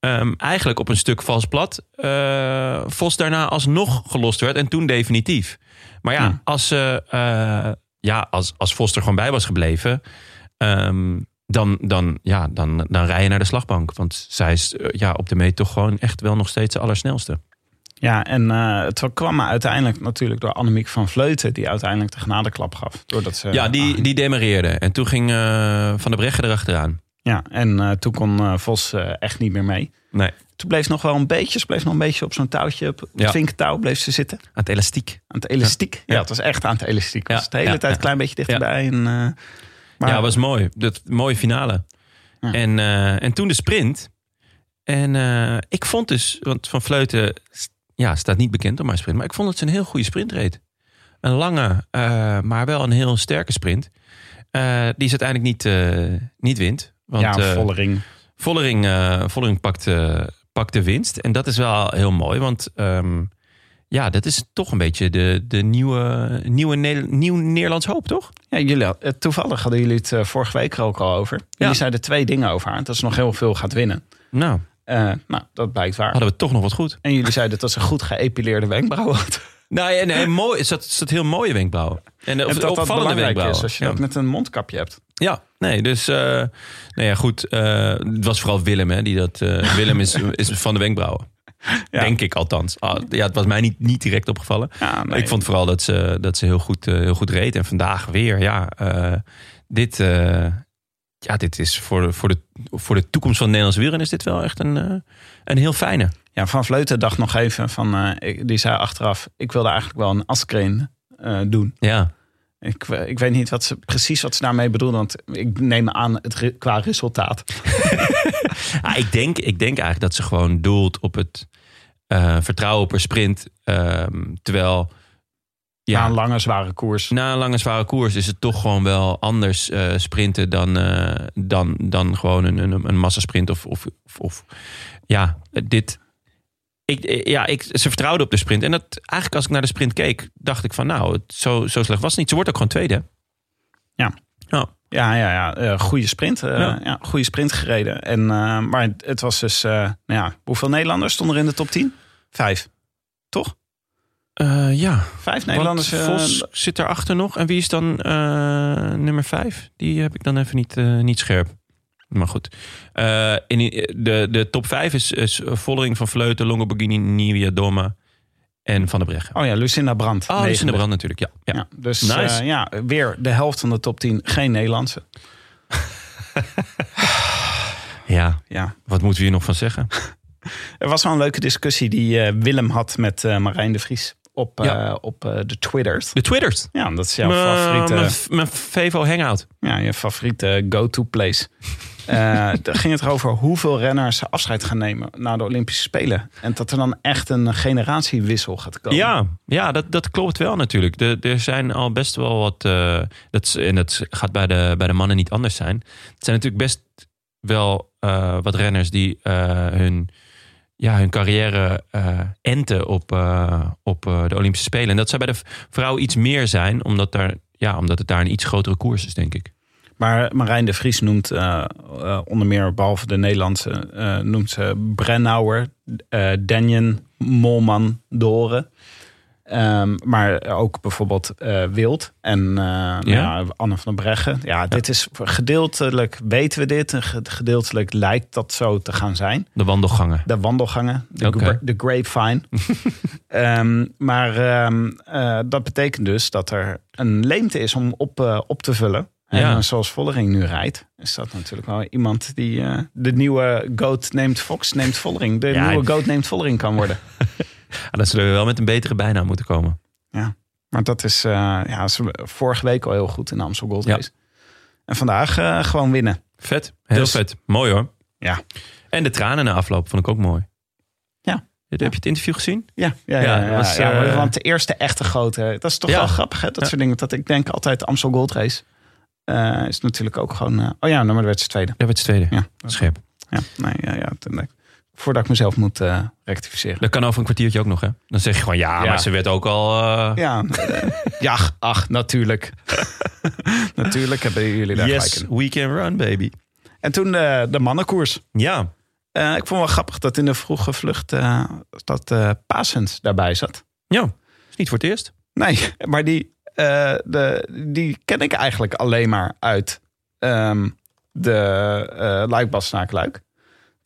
ehm, eigenlijk op een stuk vals plat eh, Vos daarna alsnog gelost werd. En toen definitief. Maar ja, Ja. als, ze, eh, ja als, als Vos er gewoon bij was gebleven... ehm, dan, dan, ja, dan, dan rij je naar de slagbank. Want zij is eh, ja, op de meet toch gewoon echt wel nog steeds de allersnelste. Ja, en eh, het kwam uiteindelijk natuurlijk door Annemiek van Vleuten... die uiteindelijk de genadeklap gaf. Doordat ze, ja, die, die demareerde. En toen ging eh, Van der Breggen erachteraan. Ja, en eh, toen kon eh, Vos eh, echt niet meer mee. Nee, Toen bleef nog wel een beetje, ze bleef nog een beetje op zo'n touwtje, op het Ja. vinktouw bleef ze zitten. aan het elastiek. Aan het elastiek. Ja, Ja. het was echt aan het elastiek. Het was de hele tijd een klein beetje dichterbij. En, maar ja, was mooi. Dat mooie finale. En, en toen de sprint. En ik vond dus, want Van Vleuten ja, staat niet bekend om haar sprint, maar ik vond dat ze een heel goede sprint reed. Een lange, maar wel een heel sterke sprint. die ze uiteindelijk niet, niet wint. Want ja, eh, Vollering. Vollering, eh, Vollering pakt, eh, pakt de winst. En dat is wel heel mooi, want ehm, ja, dat is toch een beetje de, de nieuwe, nieuwe nieuw Nederlands hoop, toch? Ja, jullie, toevallig hadden jullie het vorige week er ook al over. Jullie Ja. zeiden twee dingen over haar. Dat ze nog heel veel gaat winnen. Nou, nou, dat blijkt waar. hadden we toch nog wat goed. En jullie zeiden dat ze goed geëpileerde wenkbrauwen had. Nou ja, nee, mooi. Het zat, het zat heel mooie wenkbrauwen. En, En of, dat dat belangrijk wenkbrauwen. is als je ja. dat met een mondkapje hebt. Ja, nee, dus eh nou ja, goed. eh, het was vooral Willem, hè, die dat. eh, Willem is, *laughs* is van de wenkbrauwen. Ja. Denk ik althans. Ah, ja, het was mij niet, niet direct opgevallen. Ja, nee. Ik vond vooral dat ze, dat ze heel, goed, heel goed reed. En vandaag weer, ja, dit, ja, dit is voor de, voor, de, voor de toekomst van Nederlands wielrennen is dit wel echt een, eh, een heel fijne. Ja, Van Vleuten dacht nog even van... eh, die zei achteraf, ik wilde eigenlijk wel een Askreen eh, doen. Ja, Ik, ik weet niet wat ze, precies wat ze daarmee bedoelde. Want ik neem aan het qua resultaat. *laughs* Ah, ik, denk, ik denk eigenlijk dat ze gewoon doelt op het vertrouwen per sprint. Ehm, terwijl Ja. Na een lange, zware koers. na een lange zware koers is het toch gewoon wel anders eh, sprinten dan, eh, dan, dan gewoon een, een, een massasprint. Of, of, of, of- ja, dit. Ik, ja, ik, ze vertrouwde op de sprint. En dat, eigenlijk als ik naar de sprint keek, dacht ik van nou, het, zo, zo slecht was het niet. Ze wordt ook gewoon tweede. Ja. Ja. Ja, ja, ja. eh, goede sprint. eh, Ja. ja. goede sprint gereden. En, eh, maar het, was dus... eh, nou ja, hoeveel Nederlanders stonden er in de top 10? Vijf. Toch? Eh, ja. Vijf Nederlanders. Want eh, Vos zit erachter nog. En wie is dan eh, nummer vijf? Die heb ik dan even niet, niet scherp. Maar goed. In, de, de top vijf is, is Vollering van Vleuten, Longoborghini, Nivia Doma en Van der Breggen. oh ja, Lucinda. Oh, in de negende. brand natuurlijk. Ja, ja. Ja, dus Nice. ja, weer de helft van de top 10 geen Nederlandse. *laughs* ja, Ja. wat moeten we hier nog van zeggen? *laughs* Er was wel een leuke discussie die Willem had met Marijn de Vries op, eh, op eh, de Twitters. De Twitters. Ja, dat is jouw Mijn- favoriete, Mijn mijn Vevo Hangout. ja, je favoriete go-to place. *laughs* Eh daar ging het erover hoeveel renners afscheid gaan nemen na de Olympische Spelen. En dat er dan echt een generatiewissel gaat komen. Ja, ja dat, dat klopt wel natuurlijk. De, er zijn al best wel wat. dat, en dat gaat bij de, bij de mannen niet anders zijn. Het zijn natuurlijk best wel wat renners die hun, ja, hun carrière eh, enten op, eh, op eh, de Olympische Spelen. En dat zou bij de vrouw iets meer zijn, omdat, daar, ja, omdat het daar een iets grotere koers is, denk ik. Maar Marijn de Vries noemt onder meer, behalve de Nederlandse, noemt ze Brennauer, Denjen, Molman, Doren. Ehm, maar ook bijvoorbeeld eh, Wild en eh, nou ja, Anne van der Breggen. Ja, dit is gedeeltelijk weten we dit. en ge- Gedeeltelijk lijkt dat zo te gaan zijn. De wandelgangen. De wandelgangen, de, Oké. gra- de grapevine. *laughs* Ehm, maar ehm, eh, dat betekent dus dat er een leemte is om op, op te vullen. En Ja. zoals Vollering nu rijdt, is dat natuurlijk wel iemand die de nieuwe Goat neemt Fox neemt Vollering. De Ja, nieuwe Goat neemt Vollering kan worden. *laughs* Ja, dan zullen we wel met een betere bijnaam moeten komen. Maar dat is eh, ja, ze- vorige week al heel goed in de Amstel Gold Race. En vandaag eh, gewoon winnen. Vet, heel Dus- vet. Mooi hoor. Ja. En de tranen na afloop vond ik ook mooi. Ja. Heb je het interview gezien? Ja, ja, Ja, ja, ja, was, ja, eh, want de eerste echte grote, dat is toch Ja. wel grappig, hè? Dat Ja. soort dingen. Dat ik denk altijd de Amstel Gold Race is natuurlijk ook gewoon. oh ja, maar werd ze tweede. Ja, het tweede. Ja, Scherp. ja, nee, ja, ja. Eh, voordat ik mezelf moet eh, rectificeren. Dat kan over een kwartiertje ook nog, hè? Dan zeg je gewoon ja, Ja. maar ze werd ook al. eh, Ja, eh, *laughs* ja, ach, natuurlijk. *laughs* natuurlijk hebben jullie daar yes, gelijk in. we can run, baby. En toen de, de mannenkoers. Ja, Eh, ik vond wel grappig dat in de vroege vlucht eh, dat eh Pasens daarbij zat. ja. Is niet voor het eerst. Nee, maar die, eh, de, die ken ik eigenlijk alleen maar uit ehm, de eh Luik-Bastenaak-Luik.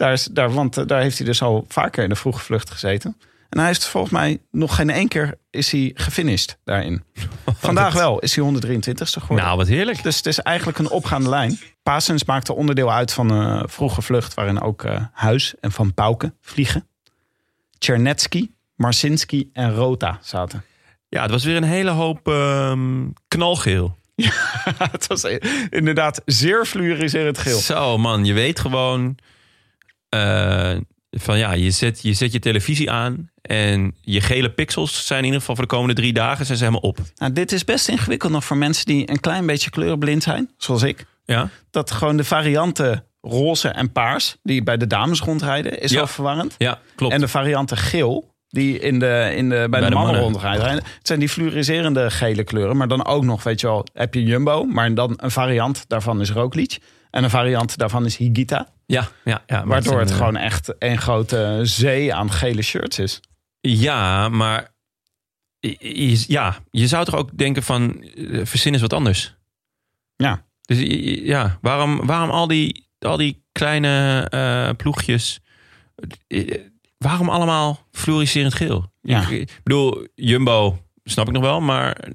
Daar is, daar, want eh, daar heeft hij dus al vaker in de vroege vlucht gezeten. En hij is volgens mij nog geen één keer is hij gefinished daarin. *laughs* Vandaag wel is hij 123ste geworden. Nou, wat heerlijk. Dus het is eigenlijk een opgaande lijn. Pasens maakte onderdeel uit van een vroege vlucht... waarin ook eh, Huis en Van Pauken vliegen. Tchernetsky, Marcinski en Rota zaten. Ja, het was weer een hele hoop ehm, knalgeel. *laughs* het was inderdaad zeer fluoriserend geel. Zo, man, je weet gewoon. Eh, Van ja, je zet, je zet je televisie aan en je gele pixels zijn in ieder geval voor de komende drie dagen zijn ze helemaal op. Nou, dit is best ingewikkeld nog voor mensen die een klein beetje kleurenblind zijn, zoals ik. Ja, Dat gewoon de varianten roze en paars, die bij de dames rondrijden, is Ja. wel verwarrend. ja klopt. En de varianten geel, die in de, in de, bij, de, de mannen, mannen. rondrijden. Het zijn die fluoriserende gele kleuren. Maar dan ook nog, weet je wel, heb je Jumbo. Maar dan een variant daarvan is Roglic. En een variant daarvan is Higita. ja, ja, ja, Waardoor het eh, gewoon echt een grote zee aan gele shirts is. Ja, maar ja, je zou toch ook denken van eh, verzin eens wat anders. Ja. Dus ja, waarom, waarom al die, al die kleine eh, ploegjes? Waarom allemaal fluoriserend geel? Ja. Ik, ik bedoel, Jumbo snap ik nog wel, maar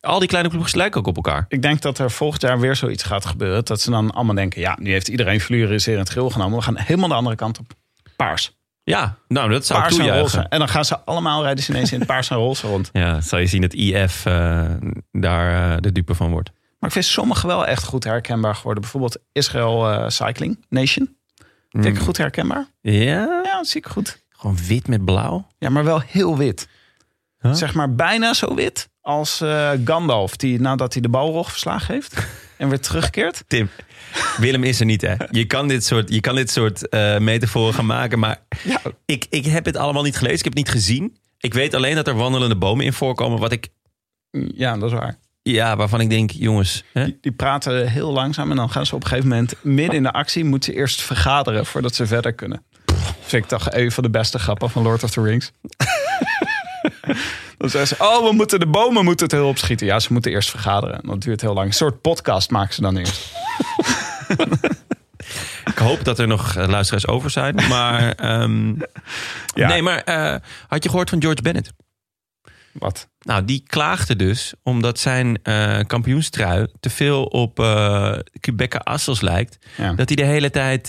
al die kleine ploegjes lijken ook op elkaar. Ik denk dat er volgend jaar weer zoiets gaat gebeuren. Dat ze dan allemaal denken, ja, nu heeft iedereen fluoriserend geel genomen. We gaan helemaal de andere kant op. Paars. Ja, nou dat zou ik Paars en roze. En dan gaan ze allemaal rijden ze ineens in het paars en roze rond. *laughs* Ja, zal je zien dat IF eh, daar eh, de dupe van wordt. Maar ik vind sommige wel echt goed herkenbaar geworden. Bijvoorbeeld Israel eh, Cycling Nation. Vind ik goed herkenbaar. Ja, Ja, dat zie ik goed. gewoon wit met blauw. Ja, maar wel heel wit. Huh? Zeg maar bijna zo wit als eh, Gandalf. Die nadat hij de balrog verslagen heeft en weer terugkeert. *laughs* Tim, Willem is er niet, hè? Je kan dit soort, je kan dit soort eh, metaforen gaan maken, maar Ja, ik, ik heb het allemaal niet gelezen. Ik heb het niet gezien. Ik weet alleen dat er wandelende bomen in voorkomen. Wat ik, ja dat is waar. ja, waarvan ik denk, jongens, hè? Die, die praten heel langzaam en dan gaan ze op een gegeven moment midden in de actie moeten ze eerst vergaderen voordat ze verder kunnen. Vind ik toch een van de beste grappen van Lord of the Rings. *laughs* *laughs* dan zeggen ze, oh, we moeten de bomen moeten het heel opschieten. Ja, ze moeten eerst vergaderen. En dat duurt heel lang. Een soort podcast maken ze dan eerst. *laughs* ik hoop dat er nog eh, luisteraars over zijn. Maar, ehm, *laughs* Ja. nee, maar eh, had je gehoord van George Bennett? Wat? Nou, die klaagde dus omdat zijn eh kampioenstrui te veel op Quebec Assels lijkt. Ja. Dat hij de hele tijd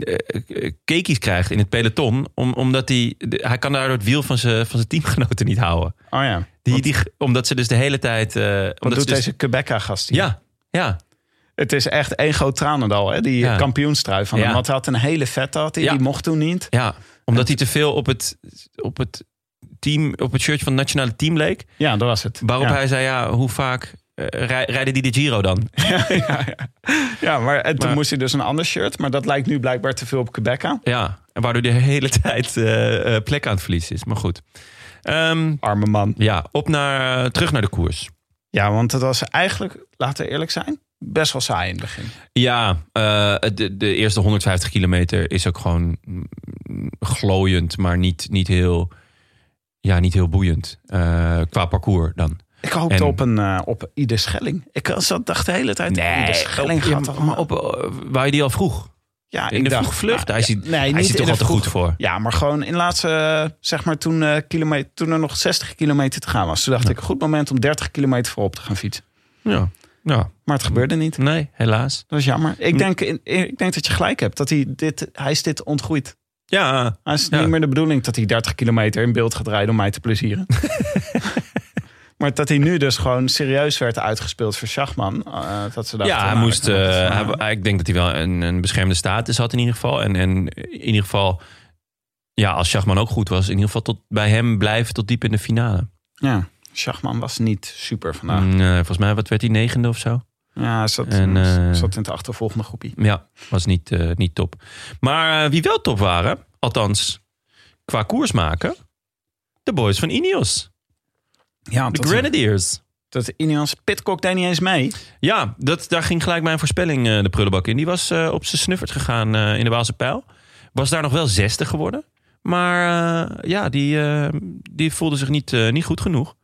eh, eh, cakeys krijgt in het peloton. Om, omdat hij, hij kan daardoor het wiel van zijn, van zijn teamgenoten niet houden. Oh ja. Die, die, omdat ze dus de hele tijd... Wat omdat doet ze dus- deze Quebeca-gast hier? Ja, ja. Het is echt één groot tranendal, hè? Die Ja. kampioenstrui van Ja. hem. Want hij had een hele vette, had hij. Ja. die mocht toen niet. Ja, omdat hij te veel op het, op het team, op het shirtje van het nationale team leek. Ja, dat was het. Waarop hij zei, ja, hoe vaak eh, rij- rijden die de Giro dan? *laughs* ja, ja. ja, maar en toen Maar- moest hij dus een ander shirt. Maar dat lijkt nu blijkbaar te veel op Quebeca. Ja, en waardoor de *laughs* hele tijd eh, eh, plek aan het verliezen is. Maar goed. Ehm, Arme man. ja, op naar, terug naar de koers. Ja, want het was eigenlijk, laten we eerlijk zijn, best wel saai in het begin. Ja, de, de eerste 150 kilometer is ook gewoon glooiend, maar niet, niet, heel, ja, niet heel boeiend. qua parcours dan. Ik hoopte En- op een eh, op Ide Schelling. Ik zat, dacht de hele tijd, Ide Schelling op, gaat toch maar op, eh, waar je die al vroeg. Ja, In de dacht, vroege vlucht. nou, hij ja, ziet, nee, hij ziet toch al de te goed voor. Ja, maar gewoon in de laatste, eh, zeg maar toen, eh, kilometer, toen er nog 60 kilometer te gaan was. Toen dacht ik, goed moment om 30 kilometer voorop te gaan fietsen. Ja. ja, Maar het gebeurde niet. nee, helaas. Dat is jammer. Ik denk, ik denk dat je gelijk hebt. Dat hij, dit, hij is dit ontgroeid. Ja, Hij is Ja. niet meer de bedoeling dat hij 30 kilometer in beeld gaat rijden om mij te plezieren. *laughs* maar dat hij nu dus gewoon serieus werd uitgespeeld voor Schachman. eh, dat ze dachten, ja, hij nou, moest. eh, hij- ik denk dat hij wel een, een beschermde status had in ieder geval. En, en in ieder geval, ja, als Schachman ook goed was, in ieder geval tot bij hem blijven tot diep in de finale. ja, Schachman was niet super vandaag. Mm, eh, volgens mij, wat werd hij negende of zo? Ja, hij zat, En, zat in het achtervolgende groepje. Ja, was niet, niet top. Maar wie wel top waren, althans qua koers maken, de boys van Ineos, Ja, de dat, Grenadiers. dat Ineos Pitcock deed niet eens mee. Ja, dat, daar ging gelijk mijn voorspelling eh, de prullenbak in. Die was eh, op zijn snuffert gegaan eh, in de Waalse Pijl. Was daar nog wel zesde geworden. Maar ja, die, die voelde zich niet, niet goed genoeg.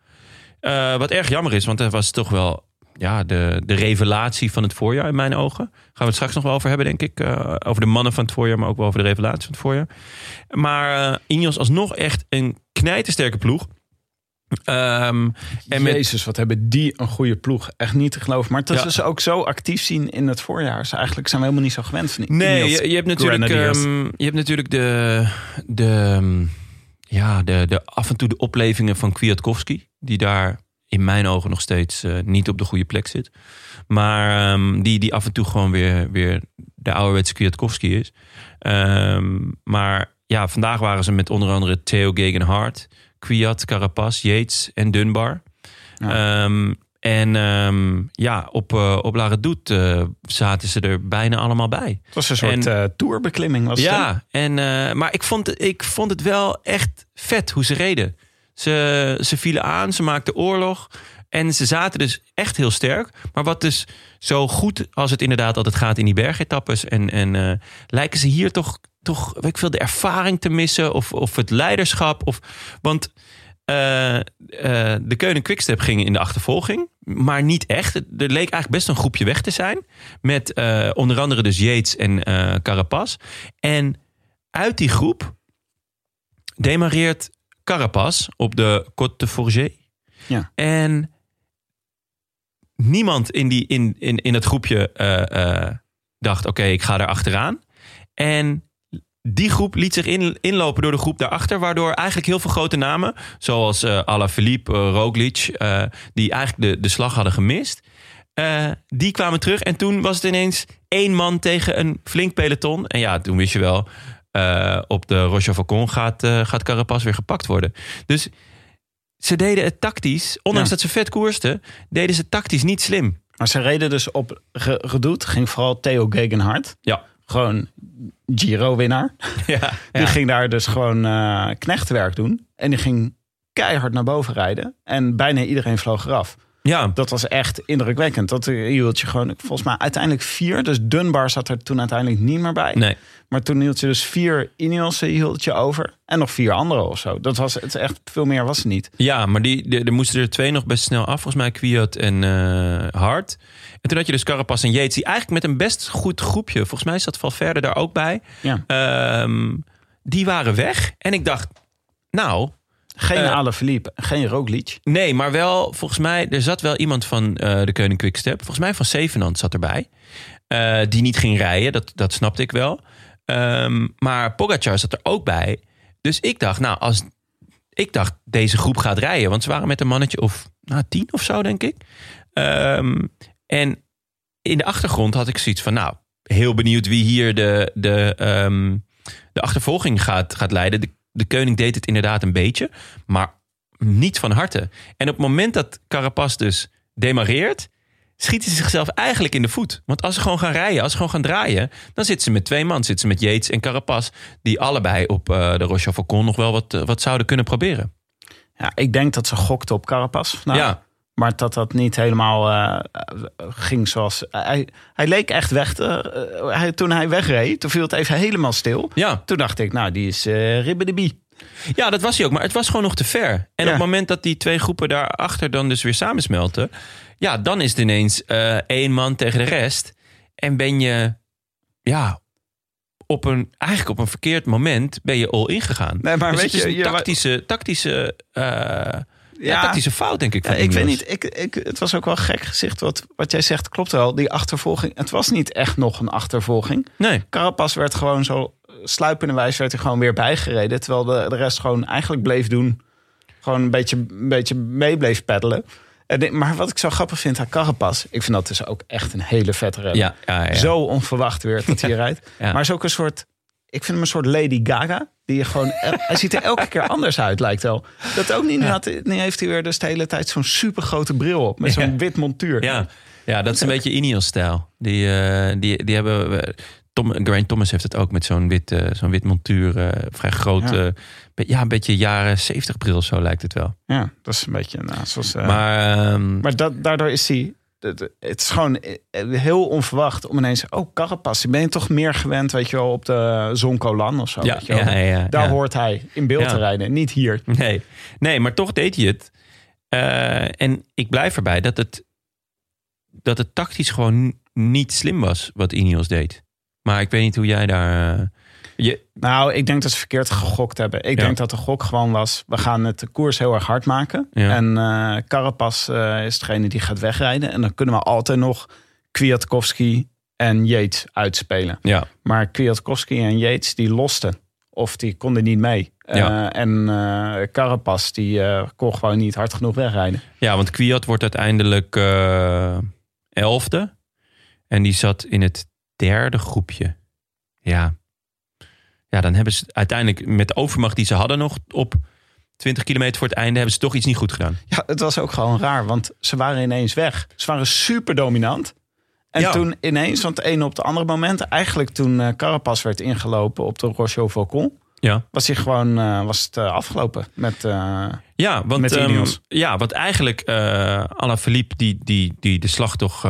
Wat erg jammer is, want hij was toch wel ja, de, de revelatie van het voorjaar in mijn ogen. Gaan we het straks nog wel over hebben, denk ik. Over de mannen van het voorjaar, maar ook wel over de revelatie van het voorjaar. Maar Ineos alsnog echt een knijtersterke ploeg. Ehm, en met, Jezus, wat hebben die een goede ploeg. Echt niet te geloven. Maar dat Ja. ze ze ook zo actief zien in het voorjaar. Ze eigenlijk zijn we helemaal niet zo gewend Nee, je, je hebt natuurlijk, ehm, je hebt natuurlijk de, de, ehm, ja, de, de af en toe de oplevingen van Kwiatkowski. Die daar in mijn ogen nog steeds eh, niet op de goede plek zit. Maar die, die af en toe gewoon weer, weer de ouderwetse Kwiatkowski is. Maar ja, vandaag waren ze met onder andere Theo Gegenhardt, Kwiat, Carapaz, Yates en Dunbar. Ehm, en ehm, ja, op, eh op La Redoute eh, zaten ze er bijna allemaal bij. Het was een soort En- eh, tourbeklimming. Was het, hè? Ja, en, maar ik vond, het- ik vond het wel echt vet hoe ze reden. Ze, ze vielen aan, ze maakten oorlog. En ze zaten dus echt heel sterk. Maar wat dus zo goed als het inderdaad altijd gaat in die bergetappes. En, en lijken ze hier toch, toch weet ik veel, de ervaring te missen. Of, of het leiderschap. Of, want eh, eh, de Keunen Quickstep gingen in de achtervolging. Maar niet echt. Er leek eigenlijk best een groepje weg te zijn. Met eh, onder andere dus Yates en Carapaz. En uit die groep demareert Carapaz op de Côte de Forget. Ja. En niemand in, die, in, in, in het groepje dacht, oké, ik ga er achteraan. En die groep liet zich in, inlopen door de groep daarachter, waardoor eigenlijk heel veel grote namen, zoals eh Alaphilippe, uh, Roglic, eh, die eigenlijk de, de slag hadden gemist, die kwamen terug. En toen was het ineens één man tegen een flink peloton. En ja, toen wist je wel, op de Roche Falcon gaat, gaat Carapaz weer gepakt worden. Dus ze deden het tactisch, ondanks Ja. dat ze vet koersten, deden ze tactisch niet slim. Maar ze reden dus op Redoute. Ging vooral Theo Gegenhardt. Ja. Gewoon Giro-winnaar. Ja, Die ging daar dus gewoon eh knechtenwerk doen. En die ging keihard naar boven rijden. En bijna iedereen vloog eraf. Ja. Dat was echt indrukwekkend. Dat eh, hield je gewoon, volgens mij uiteindelijk vier. Dus Dunbar zat er toen uiteindelijk niet meer bij. nee. Maar toen hield je dus vier Ineos hield je over. En nog vier andere of zo. Dat was het echt, veel meer was het niet. Ja, maar die, de- er moesten er twee nog best snel af. Volgens mij Kwiat en eh Hart. En toen had je dus Carapaz en Yates. Die eigenlijk met een best goed groepje. Volgens mij zat Valverde daar ook bij. Ja. Ehm, die waren weg. En ik dacht, nou, Geen Eh, Alaphilippe, geen Roglic. nee, maar wel, volgens mij, er zat wel iemand van eh, de Keuning Quickstep. Volgens mij van Zevenand zat erbij. Eh, die niet ging rijden, dat, dat snapte ik wel. Ehm, maar Pogacar zat er ook bij. Dus ik dacht, nou, als ik dacht, deze groep gaat rijden. Want ze waren met een mannetje of nou, tien of zo, denk ik. Ehm, en in de achtergrond had ik zoiets van, nou, heel benieuwd wie hier de, de, ehm, de achtervolging gaat, gaat leiden. De, de koning deed het inderdaad een beetje, maar niet van harte. En op het moment dat Carapaz dus demareert, schieten ze zichzelf eigenlijk in de voet. Want als ze gewoon gaan rijden, als ze gewoon gaan draaien, dan zitten ze met twee man. Zitten ze met Yates en Carapaz, die allebei op eh, de Roche Falcon nog wel wat, eh, wat zouden kunnen proberen. Ja, ik denk dat ze gokten op Carapaz. Nou, ja, Maar dat dat niet helemaal eh, ging zoals... Hij, hij leek echt weg. Te, eh, hij, toen hij wegreed, toen viel het even helemaal stil. ja. Toen dacht ik, nou, die is uh, ribbe de bie. Ja, dat was hij ook. Maar het was gewoon nog te ver. En Ja. op het moment dat die twee groepen daarachter dan dus weer samensmelten... ja, dan is het ineens eh, één man tegen de rest. En ben je, ja, op een, eigenlijk op een verkeerd moment ben je all in gegaan. Nee, maar Dus weet het is je, een je- tactische, tactische, eh, ja. Tactische fout, denk ik. Ja, ik weet niet, ik, ik, het was ook wel gek gezicht. Wat, wat jij zegt klopt wel. Die achtervolging, het was niet echt nog een achtervolging. Nee, Carapaz werd gewoon zo sluipende wijze werd hij gewoon weer bijgereden. Terwijl de, de rest gewoon eigenlijk bleef doen. Gewoon een beetje, een beetje mee bleef peddelen. En Maar wat ik zo grappig vind aan Carapaz... ik vind dat dus ook echt een hele vette renner. ja, ja, ja. Zo onverwacht weer dat hij *laughs* rijdt. Maar is ook een soort... Ik vind hem een soort Lady Gaga. Die je gewoon, hij ziet er elke keer anders uit, lijkt wel. Dat ook niet. Nu, had, nu heeft hij weer dus de hele tijd zo'n super grote bril op. Met zo'n Ja. wit montuur. Ja, ja dat is een beetje Ineos-stijl. Die, eh, die, die hebben... Tom, Geraint Thomas heeft het ook met zo'n wit, eh, zo'n wit montuur. eh, vrij groot. Ja. Ja. ja, een beetje jaren 70 bril zo lijkt het wel. Ja, dat is een beetje... Nou, zoals, Maar, ehm, Maar dat, daardoor is hij. Het is gewoon eh, heel onverwacht om ineens. Oh, Carapaz. Ben je toch meer gewend, weet je wel, op de Zoncolan of zo? ja, weet je wel? ja, ja, Daar hoort hij in beeld te rijden, niet hier. Nee. nee, maar toch deed hij het. Eh, en ik blijf erbij dat het, dat het tactisch gewoon niet slim was wat Ineos deed. Maar ik weet niet hoe jij daar... je, Nou, ik denk dat ze verkeerd gegokt hebben. Ik Ja. denk dat de gok gewoon was: we gaan het de koers heel erg hard maken. Ja. En eh Carapaz eh, is degene die gaat wegrijden. En dan kunnen we altijd nog Kwiatkowski en Yates uitspelen. ja, Maar Kwiatkowski en Yates die losten. Of die konden niet mee. Ja. Eh, en eh Carapaz die eh, kon gewoon niet hard genoeg wegrijden. ja, want Kwiat wordt uiteindelijk elfde. En die zat in het derde groepje. Ja. Ja, dan hebben ze uiteindelijk met de overmacht die ze hadden nog op 20 kilometer voor het einde... hebben ze toch iets niet goed gedaan. Ja, het was ook gewoon raar, want ze waren ineens weg. Ze waren super dominant. En Ja. toen ineens, van het ene op het andere moment... eigenlijk toen eh Carapaz werd ingelopen op de Roche Volcon... Ja. was, hij gewoon, eh, was het eh, afgelopen met... Ja, want, Met ehm, ja, want eigenlijk uh, Alaphilippe die, die, die de slag toch,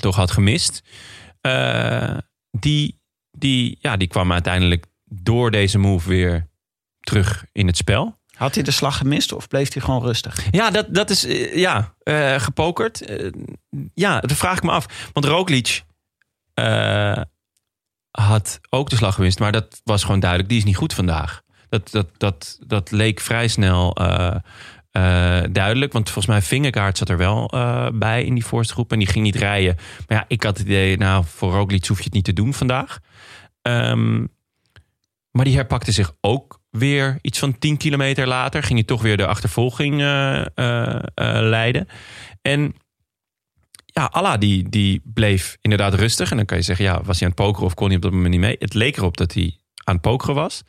toch had gemist. die, die, ja, die kwam uiteindelijk door deze move weer terug in het spel. had hij de slag gemist of bleef hij gewoon rustig? Ja, dat, dat is eh, ja, eh, gepokerd. Eh, ja, dat vraag ik me af. Want Roglic eh, had ook de slag gewist. Maar dat was gewoon duidelijk. Die is niet goed vandaag. Dat, dat, dat, dat leek vrij snel duidelijk. Want volgens mij Vingegaard zat er wel bij in die voorste groep. En die ging niet rijden. Maar ja, ik had het idee, nou, voor Roglic hoef je het niet te doen vandaag. Ehm, maar die herpakte zich ook weer iets van 10 kilometer later. Ging hij toch weer de achtervolging eh, eh, eh, leiden. En ja, Allah die, die bleef inderdaad rustig. En dan kan je zeggen, ja, was hij aan het pokeren of kon hij op dat moment niet mee? Het leek erop dat hij aan het pokeren was.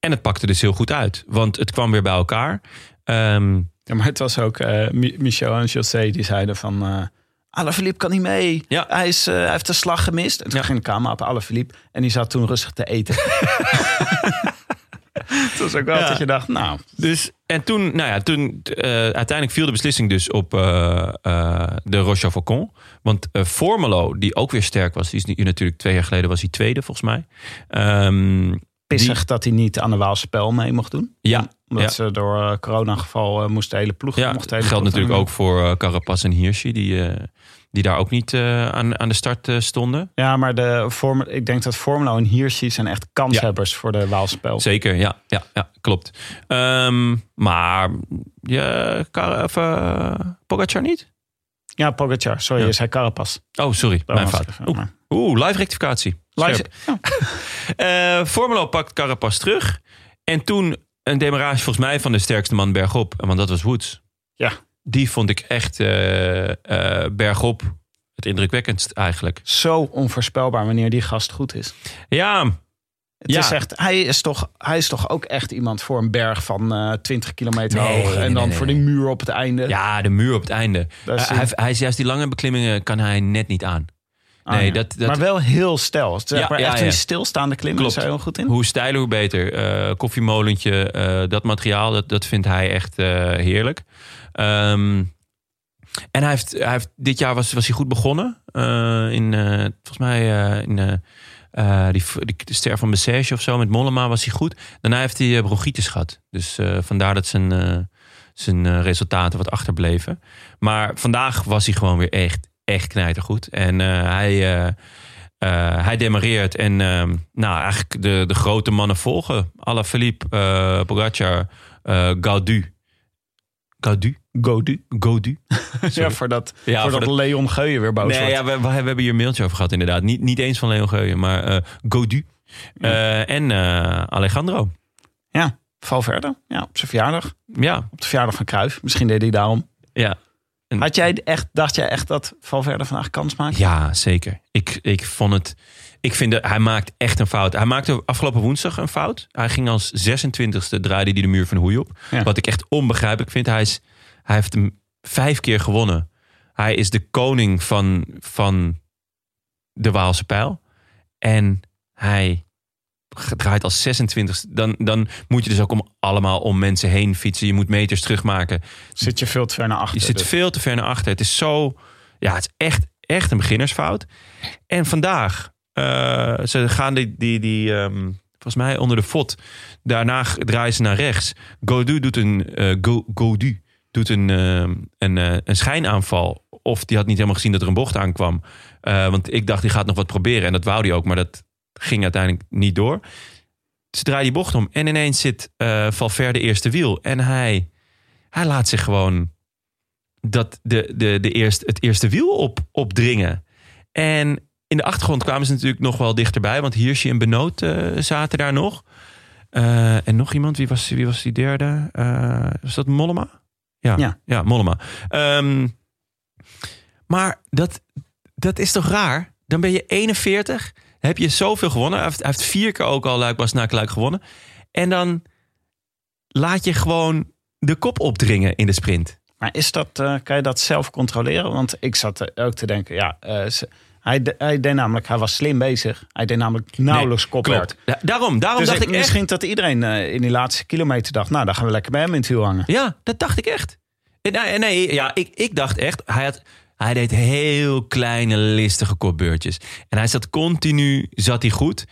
En het pakte dus heel goed uit. Want het kwam weer bij elkaar. Ehm, Ja, maar het was ook Mi- Michel en José die zeiden van... Alaphilippe kan niet mee. Ja. Hij, is, eh, hij heeft de slag gemist. En toen Ja. ging de camera op Alaphilippe. En die zat toen rustig te eten. *laughs* Het was ook wel Ja. dat je dacht, nou... Dus, en toen, nou ja, toen eh, uiteindelijk viel de beslissing dus op eh, de Roche Faucon. Want Formelo, die ook weer sterk was, die is natuurlijk twee jaar geleden was hij tweede volgens mij. Ehm, Pissig dat hij niet aan de Waalse spel mee mocht doen. ja, Omdat ja. ze door eh, coronageval eh, moest de hele ploeg... ja, mocht hele geldt natuurlijk ook voor eh, Carapaz en Hirschi, die, die daar ook niet aan, aan de start stonden. Ja, maar de Formu- ik denk dat Formelo en Hirschi zijn echt kanshebbers voor de Waalse spel. Zeker, ja, ja, ja klopt. Ehm, maar ja, Car- Pogacar niet? Ja, Pogacar. Sorry, Ja. je zei Carapaz. Oh, sorry, mijn fout. Oeh, live rectificatie. Scherp. Ja. *laughs* Eh Formelo pakt Carapaz terug. En toen een demarage volgens mij van de sterkste man bergop. Want dat was Woods. Ja. Die vond ik echt eh, eh, bergop het indrukwekkendst eigenlijk. Zo onvoorspelbaar wanneer die gast goed is. Ja, Het Ja. is echt, hij, is toch, hij is toch ook echt iemand voor een berg van eh 20 kilometer Nee, hoog. En nee, dan nee, voor die muur op het einde. ja, de muur op het einde. Hij, hij, hij is juist die lange beklimmingen kan hij net niet aan. Ah, nee, ja. dat- dat- maar wel heel. Zeg Ja, maar ja, echt ja. een stilstaande klimmen Klopt. is heel goed in. Hoe steiler, hoe beter. Eh, koffiemolentje, eh, dat materiaal, dat, dat vindt hij echt eh, heerlijk. Ehm, en hij heeft, hij heeft, dit jaar was, was hij goed begonnen. Eh, in, eh, volgens mij eh, in eh, eh, die, die, de ster van Bessège of zo met Mollema was hij goed. Daarna heeft hij eh, bronchitis gehad. Dus eh, vandaar dat zijn, eh, zijn resultaten wat achterbleven. Maar vandaag was hij gewoon weer echt, echt knijtergoed. En eh, hij... eh, eh, hij demareert en ehm, nou, eigenlijk de, de grote mannen volgen. Alaphilippe, Philippe, Pogacar, Gaudu. Gaudu? Godu. Gaudu? *laughs* Ja, voordat, Ja, voordat voor Leon Geuyen weer boos Nee, wordt. ja, we, we hebben hier een mailtje over gehad inderdaad. Niet, niet eens van Leon Geuyen, maar Gaudu. Eh, en Alejandro. Ja, Valverde. Ja, op zijn verjaardag. Ja, Op de verjaardag van Cruijff. Misschien deed hij daarom. ja. Had jij echt, dacht jij echt dat Valverde vandaag kans maakt? Ja, zeker. Ik, ik vond het. Ik vind dat hij maakt echt een fout. Hij maakte afgelopen woensdag een fout. Hij ging als 26e draaide hij de muur van Hoei op. Ja. Wat ik echt onbegrijpelijk vind. Hij, is, hij heeft hem vijf keer gewonnen. Hij is de koning van, van de Waalse pijl. En hij draait als 26 Dan, dan moet je dus ook om allemaal om mensen heen fietsen. Je moet meters terugmaken. Zit je veel te ver naar achter. Je zit dus. veel te ver naar achter. Het is zo. Ja, het is echt, echt een beginnersfout. En vandaag. eh, ze gaan die. die, die ehm, volgens mij onder de fot. Daarna draaien ze naar rechts. Godu doet een. eh Go, Godu doet een, ehm, een, eh, een schijnaanval. Of die had niet helemaal gezien dat er een bocht aankwam. Want ik dacht, die gaat nog wat proberen. En dat wou hij ook, maar dat ging uiteindelijk niet door. Ze draaien die bocht om. En ineens zit eh Valverde eerste wiel. En hij, hij laat zich gewoon dat de, de, de eerst, het eerste wiel op, opdringen. En in de achtergrond kwamen ze natuurlijk nog wel dichterbij. Want Hirschi en Benoot eh, zaten daar nog. Eh, en nog iemand, wie was, wie was die derde? Eh, was dat Mollema? Ja, Ja. ja. Mollema. Ehm, maar dat, dat is toch raar? dan ben je 41. Heb je zoveel gewonnen. Hij heeft, hij heeft vier keer ook al Luik Bas Luik gewonnen. En dan laat je gewoon de kop opdringen in de sprint. Maar is dat, eh, kan je dat zelf controleren? Want ik zat ook te denken, ja, eh, ze- hij, hij deed namelijk, hij was slim bezig. Hij deed namelijk nauwelijks kopwerk. Klopt. Da- daarom, daarom Dus dacht ik, ik echt... misschien dat iedereen eh, in die laatste kilometer dacht, nou, dan gaan we lekker bij hem in het wiel hangen. Ja, dat dacht ik echt. Nee, nee ja, ik, ik dacht echt, hij, had, hij deed heel kleine, listige kopbeurtjes. En hij zat continu, zat hij goed.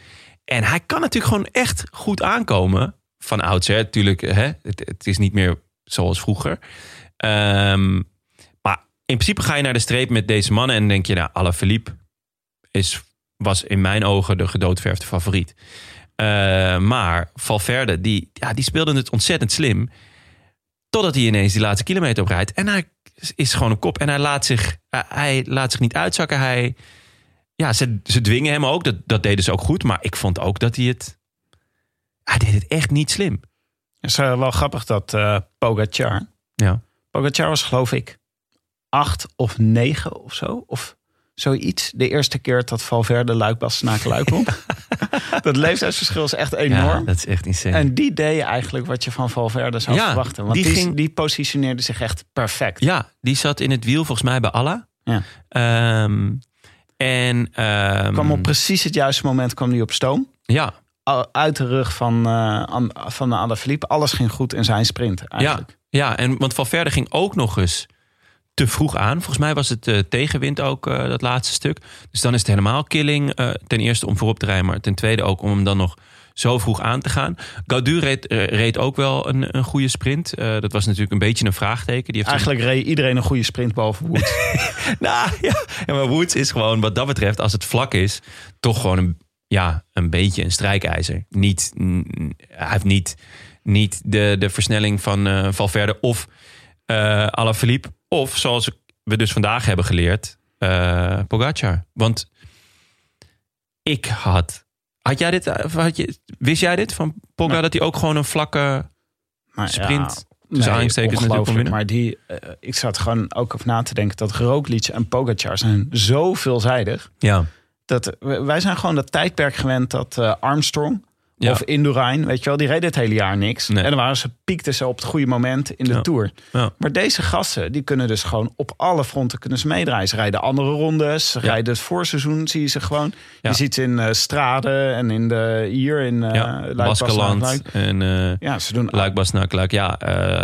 En hij kan natuurlijk gewoon echt goed aankomen. Van oudsher, natuurlijk, hè, het, is niet meer zoals vroeger. Ehm, maar in principe ga je naar de streep met deze mannen en denk je, nou, Alaphilippe is, was in mijn ogen de gedoodverfde favoriet. Eh, maar Valverde, die, ja, die speelde het ontzettend slim. Totdat hij ineens die laatste kilometer oprijdt. En hij is gewoon een kop. En hij laat zich, hij- laat zich niet uitzakken. Hij, ja, ze, ze dwingen hem ook. Dat, dat deden ze ook goed. Maar ik vond ook dat hij het... Hij deed het echt niet slim. Het is eh, wel grappig dat eh Pogacar, Ja. Pogacar was geloof ik acht of negen of zo. Of zoiets. De eerste keer dat Valverde Luik Bastenaken Luik *laughs* won. *laughs* dat leeftijdsverschil is echt ja, enorm. dat is echt insane. En die deed eigenlijk wat je van Valverde zou Ja, verwachten. Want die die, ging- die positioneerde zich echt perfect. Ja, die zat in het wiel volgens mij bij Allah. Ja. Ehm, en... ehm, kwam op precies het juiste moment kwam hij op stoom. Ja, Uit de rug van, An- van Alaphilippe. Alles ging goed in zijn sprint eigenlijk. Ja, ja en, want Valverde ging ook nog eens te vroeg aan. Volgens mij was het eh, tegenwind ook eh, dat laatste stuk. Dus dan is het helemaal killing. eh, ten eerste om voorop te rijden, maar ten tweede ook om hem dan nog zo vroeg aan te gaan. Gaudu reed, reed ook wel een, een goede sprint. Dat was natuurlijk een beetje een vraagteken. Die heeft Eigenlijk reed iedereen een goede sprint behalve Woods. *laughs* nou ja, ja, maar Woods is gewoon wat dat betreft, als het vlak is, toch gewoon een, ja, een beetje een strijkijzer. Niet, hij heeft niet, niet de, de versnelling van Valverde of eh Alaphilippe. Of zoals we dus vandaag hebben geleerd, eh Pogacar. Want ik had... Had jij dit, eh, had je, wist jij dit van Nee. dat hij ook gewoon een vlakke Maar sprint... Ja, tussen aanhalingstekens natuurlijk? Maar die, eh, ik zat gewoon ook over na te denken dat Roglic en Pogacar zijn zo veelzijdig. Ja, Dat, wij zijn gewoon dat tijdperk gewend dat Armstrong Ja. of Indurain, weet je wel, die reden het hele jaar niks. Nee. En dan waren ze, piekten ze op het goede moment in de Ja. Tour. Ja. Maar deze gasten, die kunnen dus gewoon op alle fronten kunnen ze meedraaien. Ze rijden andere rondes, ze rijden het voorseizoen, zie je ze gewoon. Je ziet ze in eh Straden en in de, hier in ja. Luik, Baskeland Luik. en... eh, Ja, ze doen Luik, Basnak, Luik. Ja,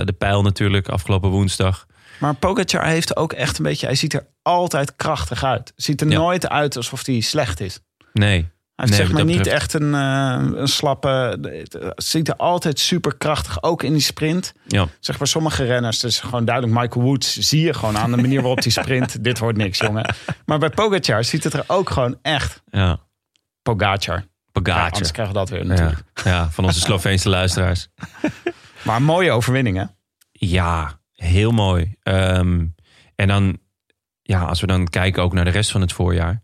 de pijl natuurlijk afgelopen woensdag. Maar Pogacar heeft ook echt een beetje... Hij ziet er altijd krachtig uit. Ziet er nooit uit alsof hij slecht is. Nee. Hij heeft Nee, zeg maar niet betreft- echt een, eh, een slappe... Het ziet er altijd super krachtig, ook in die sprint. Ja. Zeg maar sommige renners, dus gewoon duidelijk Michael Woods... zie je gewoon aan de manier waarop hij sprint. *laughs* dit wordt niks, jongen. Maar bij Pogacar ziet het er ook gewoon echt... Ja. Pogacar. Ja, Pogacar. anders krijgen we dat weer natuurlijk. ja, van onze Sloveense *laughs* luisteraars. Maar mooie overwinning, hè? Ja, heel mooi. Ehm, en dan, ja, als we dan kijken ook naar de rest van het voorjaar.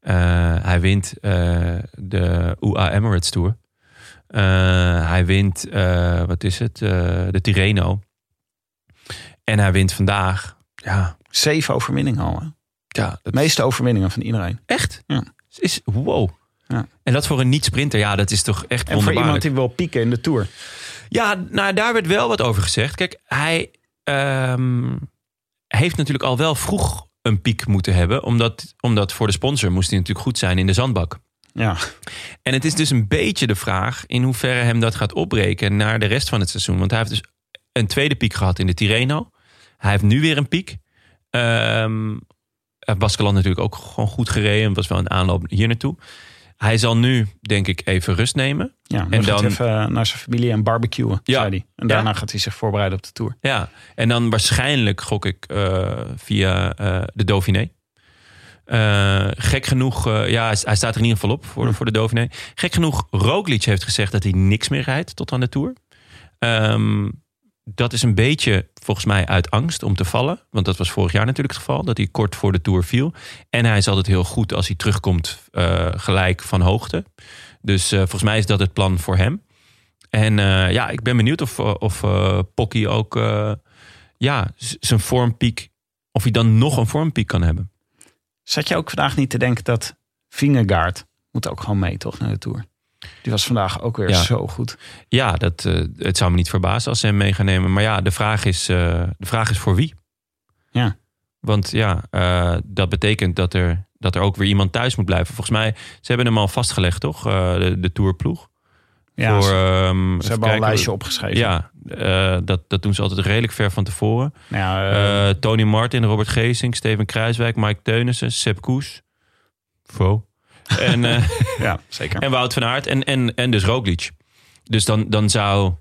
Eh, hij wint eh, de UA Emirates Tour. Eh, hij wint, wat is het, de Tirreno. En hij wint vandaag. Ja, Zeven overwinningen al, hè? ja De meeste overwinningen van iedereen. Echt? Ja. Is, wow. Ja. En dat voor een niet-sprinter, ja, dat is toch echt En voor iemand die wil pieken in de Tour. Ja, nou, daar werd wel wat over gezegd. Kijk, hij ehm, heeft natuurlijk al wel vroeg een piek moeten hebben. Omdat, omdat voor de sponsor moest hij natuurlijk goed zijn in de zandbak. Ja, En het is dus een beetje de vraag in hoeverre hem dat gaat opbreken naar de rest van het seizoen. Want hij heeft dus een tweede piek gehad in de Tirreno. Hij heeft nu weer een piek. Ehm Baskeland natuurlijk ook gewoon goed gereden. Het was wel een aanloop hier naartoe. Hij zal nu, denk ik, even rust nemen. Ja, En dan even naar zijn familie en barbecuen, Ja. zei hij. En Ja. daarna gaat hij zich voorbereiden op de Tour. Ja, en dan waarschijnlijk gok ik eh, via eh, de Dauphiné. Eh, gek genoeg, eh, ja, hij, hij staat er in ieder geval op voor, de- voor de Dauphiné. Gek genoeg, Roglic heeft gezegd dat hij niks meer rijdt tot aan de Tour. Ehm, dat is een beetje volgens mij uit angst om te vallen. Want dat was vorig jaar natuurlijk het geval, dat hij kort voor de Tour viel. En hij is altijd heel goed als hij terugkomt eh, gelijk van hoogte. Dus eh, volgens mij is dat het plan voor hem. En eh, ja, ik ben benieuwd of, of Pocky ook ja, zijn vormpiek, of hij dan nog een vormpiek kan hebben. Zat je ook vandaag niet te denken dat Vingegaard moet ook gewoon mee, toch, naar de Tour. Die was vandaag ook weer Ja. zo goed. Ja, dat, eh, het zou me niet verbazen als ze hem mee gaan nemen. Maar ja, de vraag is, eh, de vraag is voor wie? Ja. Want ja, eh, dat betekent dat er, dat er ook weer iemand thuis moet blijven. Volgens mij, ze hebben hem al vastgelegd, toch? De, de tourploeg. Ja, voor, ze, ehm, ze hebben al een lijstje opgeschreven. Ja, dat, dat doen ze altijd redelijk ver van tevoren. Nou ja, eh, Eh, Tony Martin, Robert Geesink, Steven Kruiswijk, Mike Teunissen, Sepp Koes. Fo. En, eh, *laughs* ja, zeker. en Wout van Aert en, en, en dus Roglic. Dus dan, dan zou...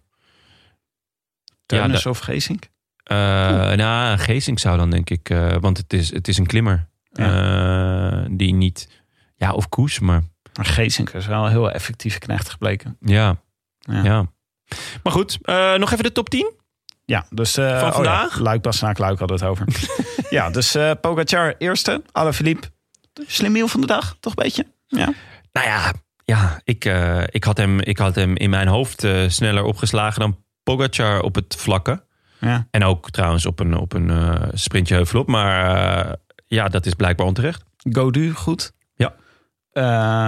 Teunis da- of Geesink? eh, nou, Geesink zou dan denk ik... eh, want het is, het is een klimmer. die niet... Ja, of Koes, maar Maar Geesink is wel een heel effectieve knecht gebleken. ja. Ja. ja. Maar goed, nog even de top 10. Ja, dus... Van oh vandaag? Ja, Luik, Bastenaak, Luik hadden het over. *laughs* ja, dus Pogacar eerste. Alaphilippe, slimmiel van de dag, toch een beetje? Ja. Nou ja, ja ik, eh, ik, had hem, ik had hem in mijn hoofd eh, sneller opgeslagen dan Pogacar op het vlakke. ja. En ook trouwens op een, op een eh, sprintje heuvelop. Maar ja, dat is blijkbaar onterecht. Godu, goed. Ja.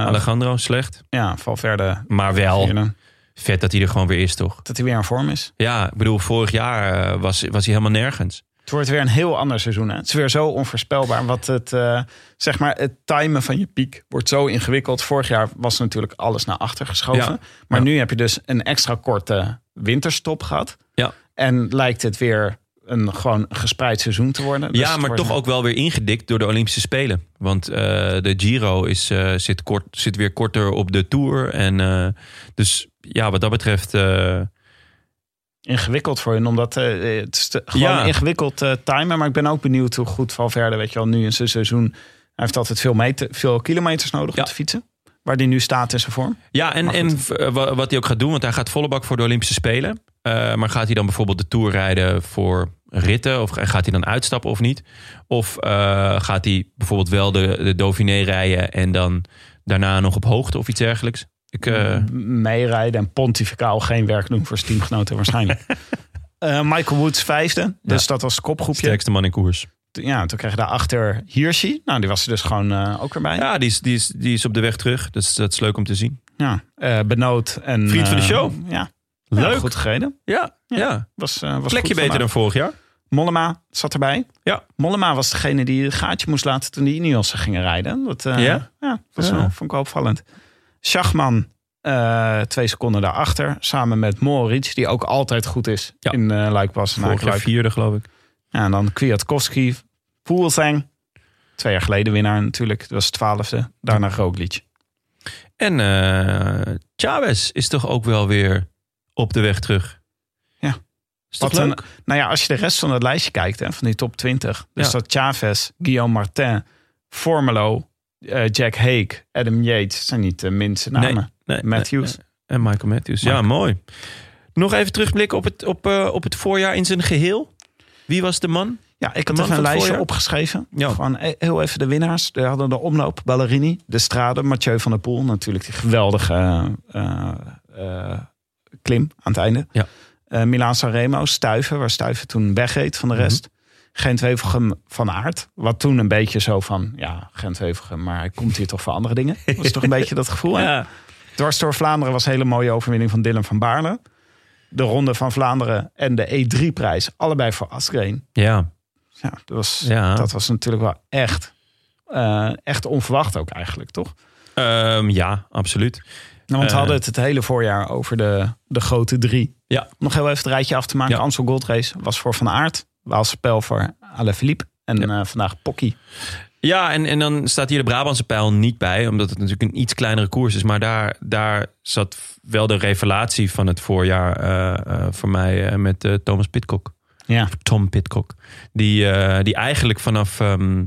Alejandro, slecht. ja, Valverde. Maar wel vierde. vet dat hij er gewoon weer is, toch? Dat hij weer in vorm is. Ja, ik bedoel, vorig jaar was, was hij helemaal nergens. Het wordt weer een heel ander seizoen. Hè? Het is weer zo onvoorspelbaar. Wat het, eh, zeg maar, het timen van je piek wordt zo ingewikkeld. Vorig jaar was natuurlijk alles naar achter geschoven. Ja. Maar Ja. nu heb je dus een extra korte winterstop gehad. Ja. En lijkt het weer een gewoon gespreid seizoen te worden. Dus ja, maar wordt- toch ook wel weer ingedikt door de Olympische Spelen. Want eh, de Giro is, eh, zit, kort, zit weer korter op de Tour. En dus ja, wat dat betreft... eh, ingewikkeld voor hun. Omdat eh, het is te- gewoon Ja. ingewikkeld eh timen. Maar ik ben ook benieuwd hoe goed Valverde, weet je wel, nu in zijn seizoen. Hij heeft altijd veel, meter, veel kilometers nodig Ja. om te fietsen. Waar die nu staat in zijn vorm. Ja, en, en wa- wat hij ook gaat doen, want hij gaat volle bak voor de Olympische Spelen. Eh, maar gaat hij dan bijvoorbeeld de Tour rijden voor ritten? Of gaat hij dan uitstappen of niet? Of eh, gaat hij bijvoorbeeld wel de, de Dauphiné rijden en dan daarna nog op hoogte of iets dergelijks? Ik, M- meerijden en pontificaal geen werk doen voor zijn teamgenoten waarschijnlijk. *laughs* Eh, Michael Woods vijfde. Dus dat was het kopgroepje. sterkste man in koers. Ja, toen kreeg je daarachter Hirschi. Nou, die was er dus gewoon eh, ook weer bij. Ja, die is, die, is, die is op de weg terug. Dus dat is leuk om te zien. Ja, Benoot en... Vriend van de show. Ja, Leuk. Ja, goed gereden. Ja, ja. Was, was plekje beter dan vorig jaar. Mollema zat erbij. Ja. Mollema was degene die het gaatje moest laten toen die Ineos gingen rijden. Dat, Ja? Ja, dat Ja. Wel, vond ik wel opvallend. Schachman eh, twee seconden daarachter. Samen met Moritz, die ook altijd goed is Ja. in uh, Luikpas. en Vorig jaar vierde, geloof ik. Ja, en dan Kwiatkowski, Poelsang. Twee jaar geleden winnaar natuurlijk. Dat was twaalfde. Daarna Roglic. En eh Chavez is toch ook wel weer op de weg terug. Ja. Is een- leuk? Nou ja, als je de rest van het lijstje kijkt, hè, van die top 20. Dus Ja. dat Chavez, Guillaume Martin, Formelo, eh, Jack Hake, Adam Yates. zijn niet de minste namen. Nee, nee, Matthews. nee. En Michael Matthews. Ja, mooi. Nog even terugblikken op het, op, eh, op het voorjaar in zijn geheel. Wie was de man? Ja, ik had even van een lijstje voorjaar? opgeschreven. Ja. Van eh, heel even de winnaars. We hadden de omloop, Ballerini, De Strade, Mathieu van der Poel. Natuurlijk die geweldige eh, klim aan het einde. Ja. Milaan Sanremo, Stuiven, waar Stuiven toen wegreed van de Mhm. rest. Gent-Wevelgem van Aert. Wat toen een beetje zo van, ja, Gent-Wevelgem, maar hij komt hier toch voor andere dingen. Dat was toch een *laughs* beetje dat gevoel. Ja. Dwars door Vlaanderen was een hele mooie overwinning van Dylan van Baarle. De Ronde van Vlaanderen en de E3-prijs, allebei voor Asgreen. Ja. Ja, dat was, Ja. dat was natuurlijk wel echt, eh, echt onverwacht ook eigenlijk, toch? Ehm, ja, absoluut. Nou, want we Eh. hadden het het hele voorjaar over de, de grote drie. Ja. Nog heel even het rijtje af te maken. Ja. Amstel Gold Race was voor Van Aert. Waalse Pijl voor Alaphilippe. En eh, vandaag Pocky. Ja, en, en dan staat hier de Brabantse pijl niet bij, omdat het natuurlijk een iets kleinere koers is. Maar daar, daar zat wel de revelatie van het voorjaar eh, eh, voor mij met Thomas Pitcock. Ja. Tom Pitcock. Die, die eigenlijk vanaf, ehm,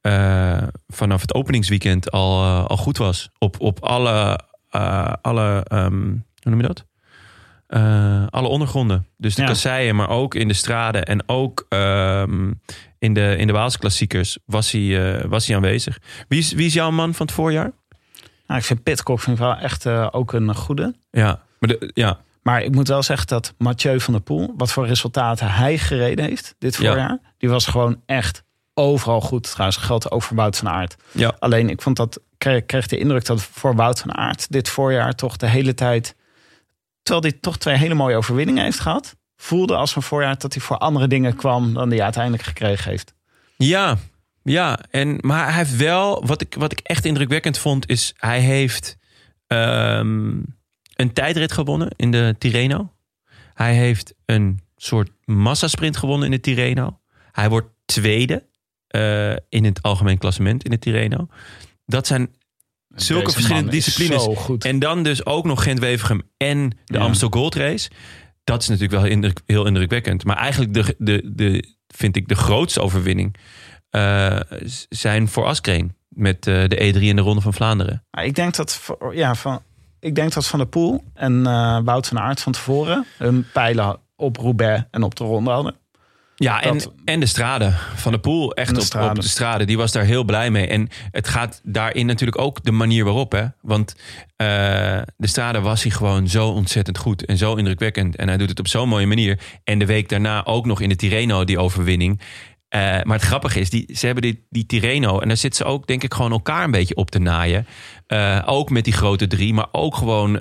eh, vanaf het openingsweekend al, al goed was. Op, op alle, alle ehm, hoe noem je dat? Eh, alle ondergronden. Dus de Ja. kasseien, maar ook in de straden. En ook ehm, in de, in de Waalse klassiekers was hij, eh, was hij aanwezig. Wie is, wie is jouw man van het voorjaar? Nou, ik vind Pitcock vind ik wel echt eh, ook een goede. Ja, maar de, ja, Maar ik moet wel zeggen dat Mathieu van der Poel... wat voor resultaten hij gereden heeft dit Ja. voorjaar... die was gewoon echt overal goed. Trouwens, geldt ook voor Wout van Aert. ja. Alleen ik vond dat kreeg, kreeg de indruk dat voor Wout van Aert dit voorjaar toch de hele tijd, terwijl hij toch twee hele mooie overwinningen heeft gehad, voelde als een voorjaar dat hij voor andere dingen kwam dan hij uiteindelijk gekregen heeft. Ja, ja. En, maar hij heeft wel, wat ik, wat ik echt indrukwekkend vond, is hij heeft ehm, een tijdrit gewonnen in de Tirreno. Hij heeft een soort massasprint gewonnen in de Tirreno. Hij wordt tweede eh, in het algemeen klassement in de Tirreno. Dat zijn zulke Deze verschillende disciplines. En dan dus ook nog Gent-Wevergem en de Ja. Amstel Gold Race. Dat is natuurlijk wel indruk- heel indrukwekkend. Maar eigenlijk de, de, de, vind ik de grootste overwinning eh, zijn voor Askreen. Met eh, de E3 en de Ronde van Vlaanderen. Ik denk dat, voor- ja, van, ik denk dat Van der Poel en eh, Wout van Aert van tevoren hun pijlen op Roubaix en op de ronde hadden. Ja, en, Dat- en de strade van de Poel. Echt de op, Strade. op de strade. Die was daar heel blij mee. En het gaat daarin natuurlijk ook de manier waarop. Hè? Want eh, de strade was hij gewoon zo ontzettend goed. En zo indrukwekkend. En hij doet het op zo'n mooie manier. En de week daarna ook nog in de Tirreno die overwinning. Eh, maar het grappige is, die, ze hebben die, die Tirreno... en daar zitten ze ook denk ik gewoon elkaar een beetje op te naaien. Eh, ook met die grote drie. Maar ook gewoon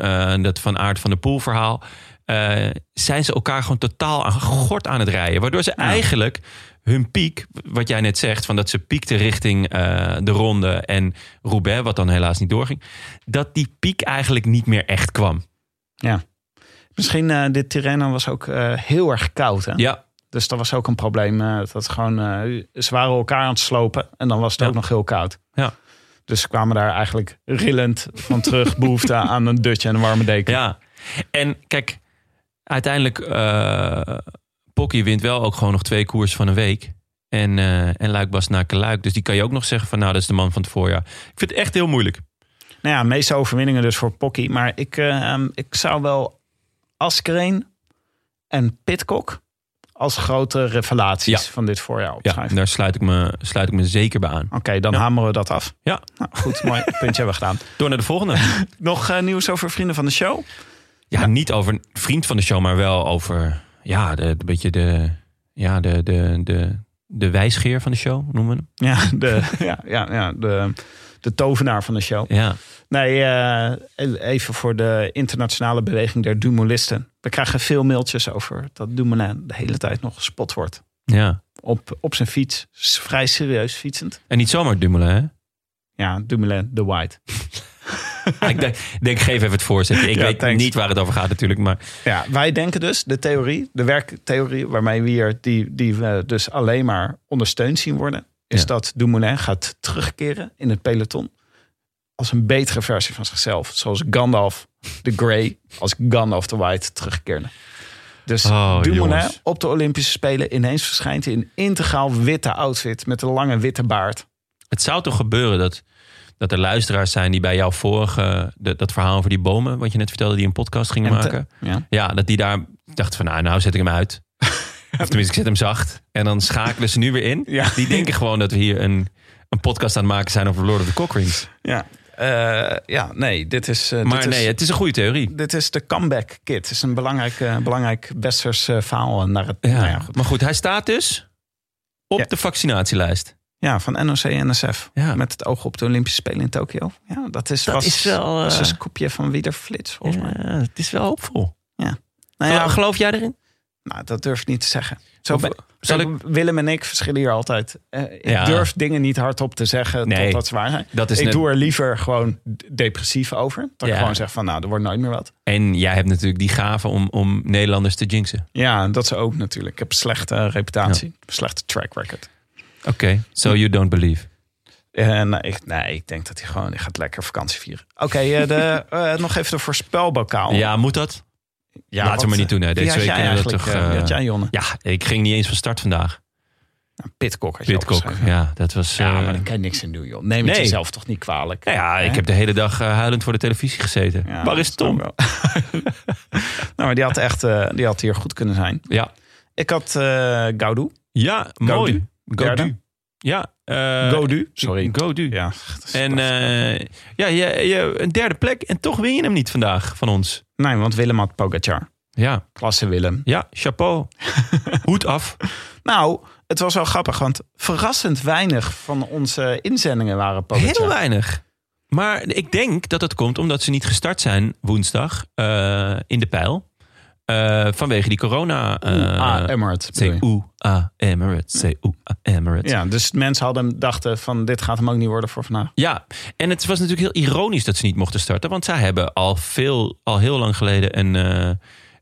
dat Van Aert van de Poel verhaal. Eh, zijn ze elkaar gewoon totaal aan gort aan het rijden. Waardoor ze eigenlijk hun piek, wat jij net zegt, van dat ze piekten richting eh, de ronde en Roubaix, wat dan helaas niet doorging, dat die piek eigenlijk niet meer echt kwam. Ja. Misschien eh dit Tirreno was ook heel erg koud. Hè? Ja, Dus dat was ook een probleem. dat gewoon, ze waren elkaar aan het slopen en dan was het Ja. ook nog heel koud. Ja. Dus ze kwamen daar eigenlijk rillend van terug. *laughs* behoefte aan een dutje en een warme deken. ja. En kijk, uiteindelijk, eh Pocky wint wel ook gewoon nog twee koers van een week. En, eh en Luik Bas naar Luik. Dus die kan je ook nog zeggen van nou, dat is de man van het voorjaar. Ik vind het echt heel moeilijk. Nou ja, meeste overwinningen dus voor Pocky. Maar ik, eh, ehm, ik zou wel Askreen en Pitcock als grote revelaties Ja. van dit voorjaar Ja, opschrijven. daar sluit ik me, sluit ik me zeker bij aan. Oké, dan Ja. hameren we dat af. Ja, Nou, goed, mooi. Puntje hebben we gedaan. *laughs* door naar de volgende. *laughs* Nog eh, nieuws over vrienden van de show? Ja, niet over een vriend van de show, maar wel over ja, de, de beetje de, ja, de, de, de, de wijsgeer van de show, noemen we hem. Ja, de, ja, ja, ja de, de tovenaar van de show. Ja, Nee, eh, even voor de internationale beweging der Dumoulisten. We krijgen veel mailtjes over dat Dumoulin de hele tijd nog gespot wordt. ja. Op, op zijn fiets, vrij serieus fietsend. En niet zomaar Dumoulin, hè? Ja, Dumoulin, de White. *laughs* *laughs* ik denk, denk, geef even het voorzetje. Ik Ja, weet thanks. niet waar het over gaat natuurlijk, maar Ja, wij denken dus, de theorie, de werktheorie waarmee we hier, die, die we dus alleen maar ondersteund zien worden, is Ja. dat Dumoulin gaat terugkeren in het peloton als een betere versie van zichzelf. Zoals Gandalf de Grey als Gandalf de White terugkeerde. Dus Oh, Dumoulin jongens. op de Olympische Spelen ineens verschijnt in een integraal witte outfit met een lange witte baard. het zou toch gebeuren dat, dat er luisteraars zijn die bij jouw vorige, de- dat verhaal over die bomen, wat je net vertelde, die een podcast te- maken. ja. Ja, dat die daar dachten van nou, nou zet ik hem uit. *laughs* of tenminste, ik zet hem zacht. En dan schakelen ze nu weer in. Ja. Die denken *laughs* gewoon dat we hier een, een podcast aan het maken zijn over Lord of the Cockrings. Ja, Eh, ja nee, dit is... eh, Maar dit is, nee, het is een goede theorie. Dit is de comeback kit. Het is een belangrijk, eh, belangrijk verhaal naar het. Ja. nou ja, goed. Maar goed, hij staat dus op Ja. de vaccinatielijst. Ja, van NOC en NSF. Ja. Met het oog op de Olympische Spelen in Tokio. Ja, dat is, Dat was, is wel, eh, een scoopje van Wielerflits, volgens mij. Ja, het is wel hoopvol. Nou ja, Geloof jij erin? nou, dat durf ik niet te zeggen. Zo Of- ben- zal Kijk, Willem en ik verschillen hier altijd. Eh, ik Ja. durf dingen niet hardop te zeggen Nee. totdat ze waar zijn. Dat is ik net- doe er liever gewoon depressief over. Dat ik Ja. gewoon zeg van, nou, er wordt nooit meer wat. En jij hebt natuurlijk die gave om, om Nederlanders te jinxen. Ja, dat ze ook natuurlijk. Ik heb een slechte reputatie. Slechte track record. Oké, so you don't believe. En Eh, ik, nee, ik denk dat hij gewoon hij gaat lekker vakantie vieren. Oké, eh, de *laughs* eh, nog even de voorspelbokaal. Ja, moet dat? ja laten we maar niet doen, hè. Deze week jij dat toch, wie had jij, Jonne? Ja, ik ging niet eens van start vandaag. Nou, Pitcock had je Pitcock, ja, dat was... Ja, maar daar kan je niks in doen, joh. Neem het Nee. jezelf toch niet kwalijk. nou ja, ik heb de hele dag huilend voor de televisie gezeten. Ja, Waar is Tom? *laughs* nou, maar die had echt die had hier goed kunnen zijn. Ja, Ik had Gaudu. ja mooi. Godu. Ja. eh, Godu, sorry. Godu. Ja, En eh, ja, je, je, een derde plek en toch win je hem niet vandaag van ons. nee, want Willem had Pogacar. Ja, Klasse Willem. ja chapeau. *laughs* Hoed af. Nou, het was wel grappig, want verrassend weinig van onze inzendingen waren Pogacar. Heel weinig. Maar ik denk dat dat komt omdat ze niet gestart zijn woensdag eh, in de pijl. Eh, vanwege die corona. ah, Emirates. C-U-A Emirates. C-U-A Emirates. Ja, dus mensen hadden dachten van dit gaat hem ook niet worden voor vandaag. Ja, en het was natuurlijk heel ironisch dat ze niet mochten starten. Want zij hebben al, veel, al heel lang geleden een, eh,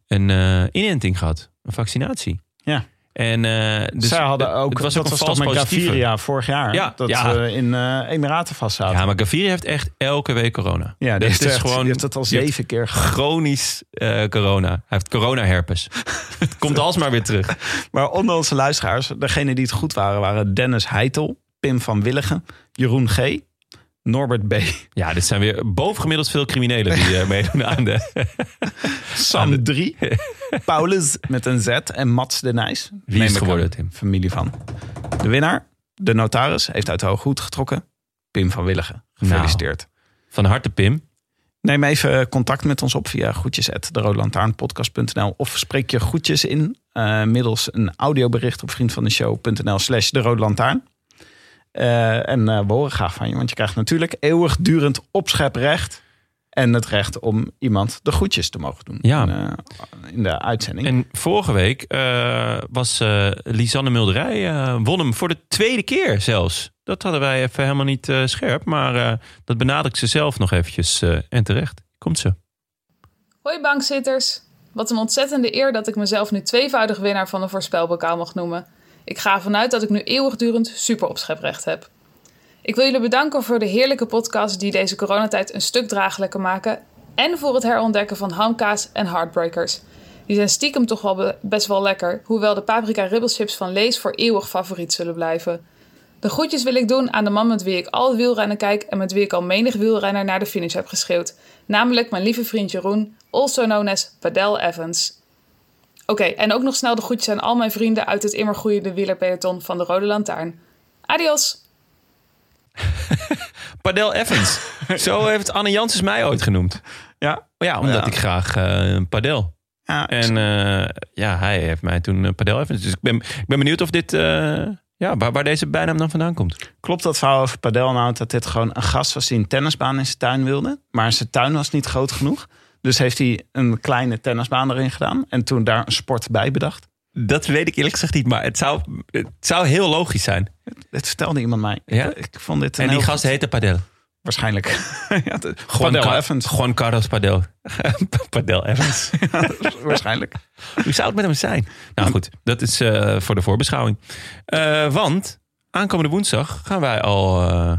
een inenting gehad. Een vaccinatie. Ja. En, dus Zij hadden het- ook, het was dat ook was een toch vals met. Gaviria vorig jaar. Ja, dat ja. in eh Emiraten vast zaten. Ja, maar Gaviria heeft echt elke week corona. Ja, Dit dit is gewoon. Je hebt het al zeven keer. Chronisch eh, corona. Hij heeft corona-herpes. *laughs* het komt alsmaar weer terug. Maar onder onze luisteraars, degene die het goed waren, waren Dennis Heitel, Pim van Willigen, Jeroen G, Norbert B, Ja, dit zijn weer bovengemiddeld veel criminelen die eh, meedoen aan de... Sam 3, Paulus met een Z en Mats de Nijs. Wie is Neem geworden. Tim? Familie van. De winnaar, de notaris, heeft uit de hoge hoed getrokken. Pim van Willigen. Gefeliciteerd. Van harte, Pim. Neem even contact met ons op via groetjes of spreek je groetjes in eh, middels een audiobericht op vriendvandeshow.nl slash de Eh, en eh, we horen graag van je, want je krijgt natuurlijk eeuwigdurend opscheprecht en het recht om iemand de groetjes te mogen doen Ja. in, eh, in de uitzending. En vorige week eh, was eh Lisanne Mulderij, eh, won hem voor de tweede keer zelfs. Dat hadden wij even helemaal niet eh, scherp. Maar eh, dat benadrukt ze zelf nog eventjes. eh, en terecht. Komt ze. Hoi bankzitters. Wat een ontzettende eer dat ik mezelf nu tweevoudig winnaar van een voorspelbokaal mag noemen. Ik ga ervan uit dat ik nu eeuwigdurend super opscheprecht heb. Ik wil jullie bedanken voor de heerlijke podcast die deze coronatijd een stuk draaglijker maken. En voor het herontdekken van hamkaas en heartbreakers. Die zijn stiekem toch wel be- best wel lekker, hoewel de paprika ribbelchips van Lees voor eeuwig favoriet zullen blijven. De groetjes wil ik doen aan de man met wie ik al wielrennen kijk en met wie ik al menig wielrenner naar de finish heb geschreeuwd. Namelijk mijn lieve vriend Jeroen, also known as Padel Evans. Oké, en ook nog snel de groetjes aan al mijn vrienden uit het immer groeiende wielerpeloton van de Rode Lantaarn. Adios! *laughs* Padel Evans. *laughs* Zo heeft Anne Janssens mij ooit genoemd. ja, Ja, omdat Ja. ik graag eh padel. ja, En eh, ja, hij heeft mij toen eh, Padel Evans. Dus ik ben, ik ben benieuwd of dit... eh, ja, waar, waar deze bijnaam dan vandaan komt. Klopt dat verhaal over Padel nou dat dit gewoon een gast was die een tennisbaan in zijn tuin wilde? Maar zijn tuin was niet groot genoeg. Dus heeft hij een kleine tennisbaan erin gedaan. En toen daar een sport bij bedacht. Dat weet ik eerlijk gezegd niet, maar het zou, het zou heel logisch zijn. Dat vertelde iemand mij. Ja? Ik, ik vond dit En die gast heette Padel. Waarschijnlijk. *laughs* ja, de, Juan, Padel Evans. Juan Carlos Padel. *laughs* Padel Evans. *laughs* Waarschijnlijk. Hoe zou het met hem zijn? Nou goed, dat is eh, voor de voorbeschouwing. Eh, want aankomende woensdag gaan wij al eh,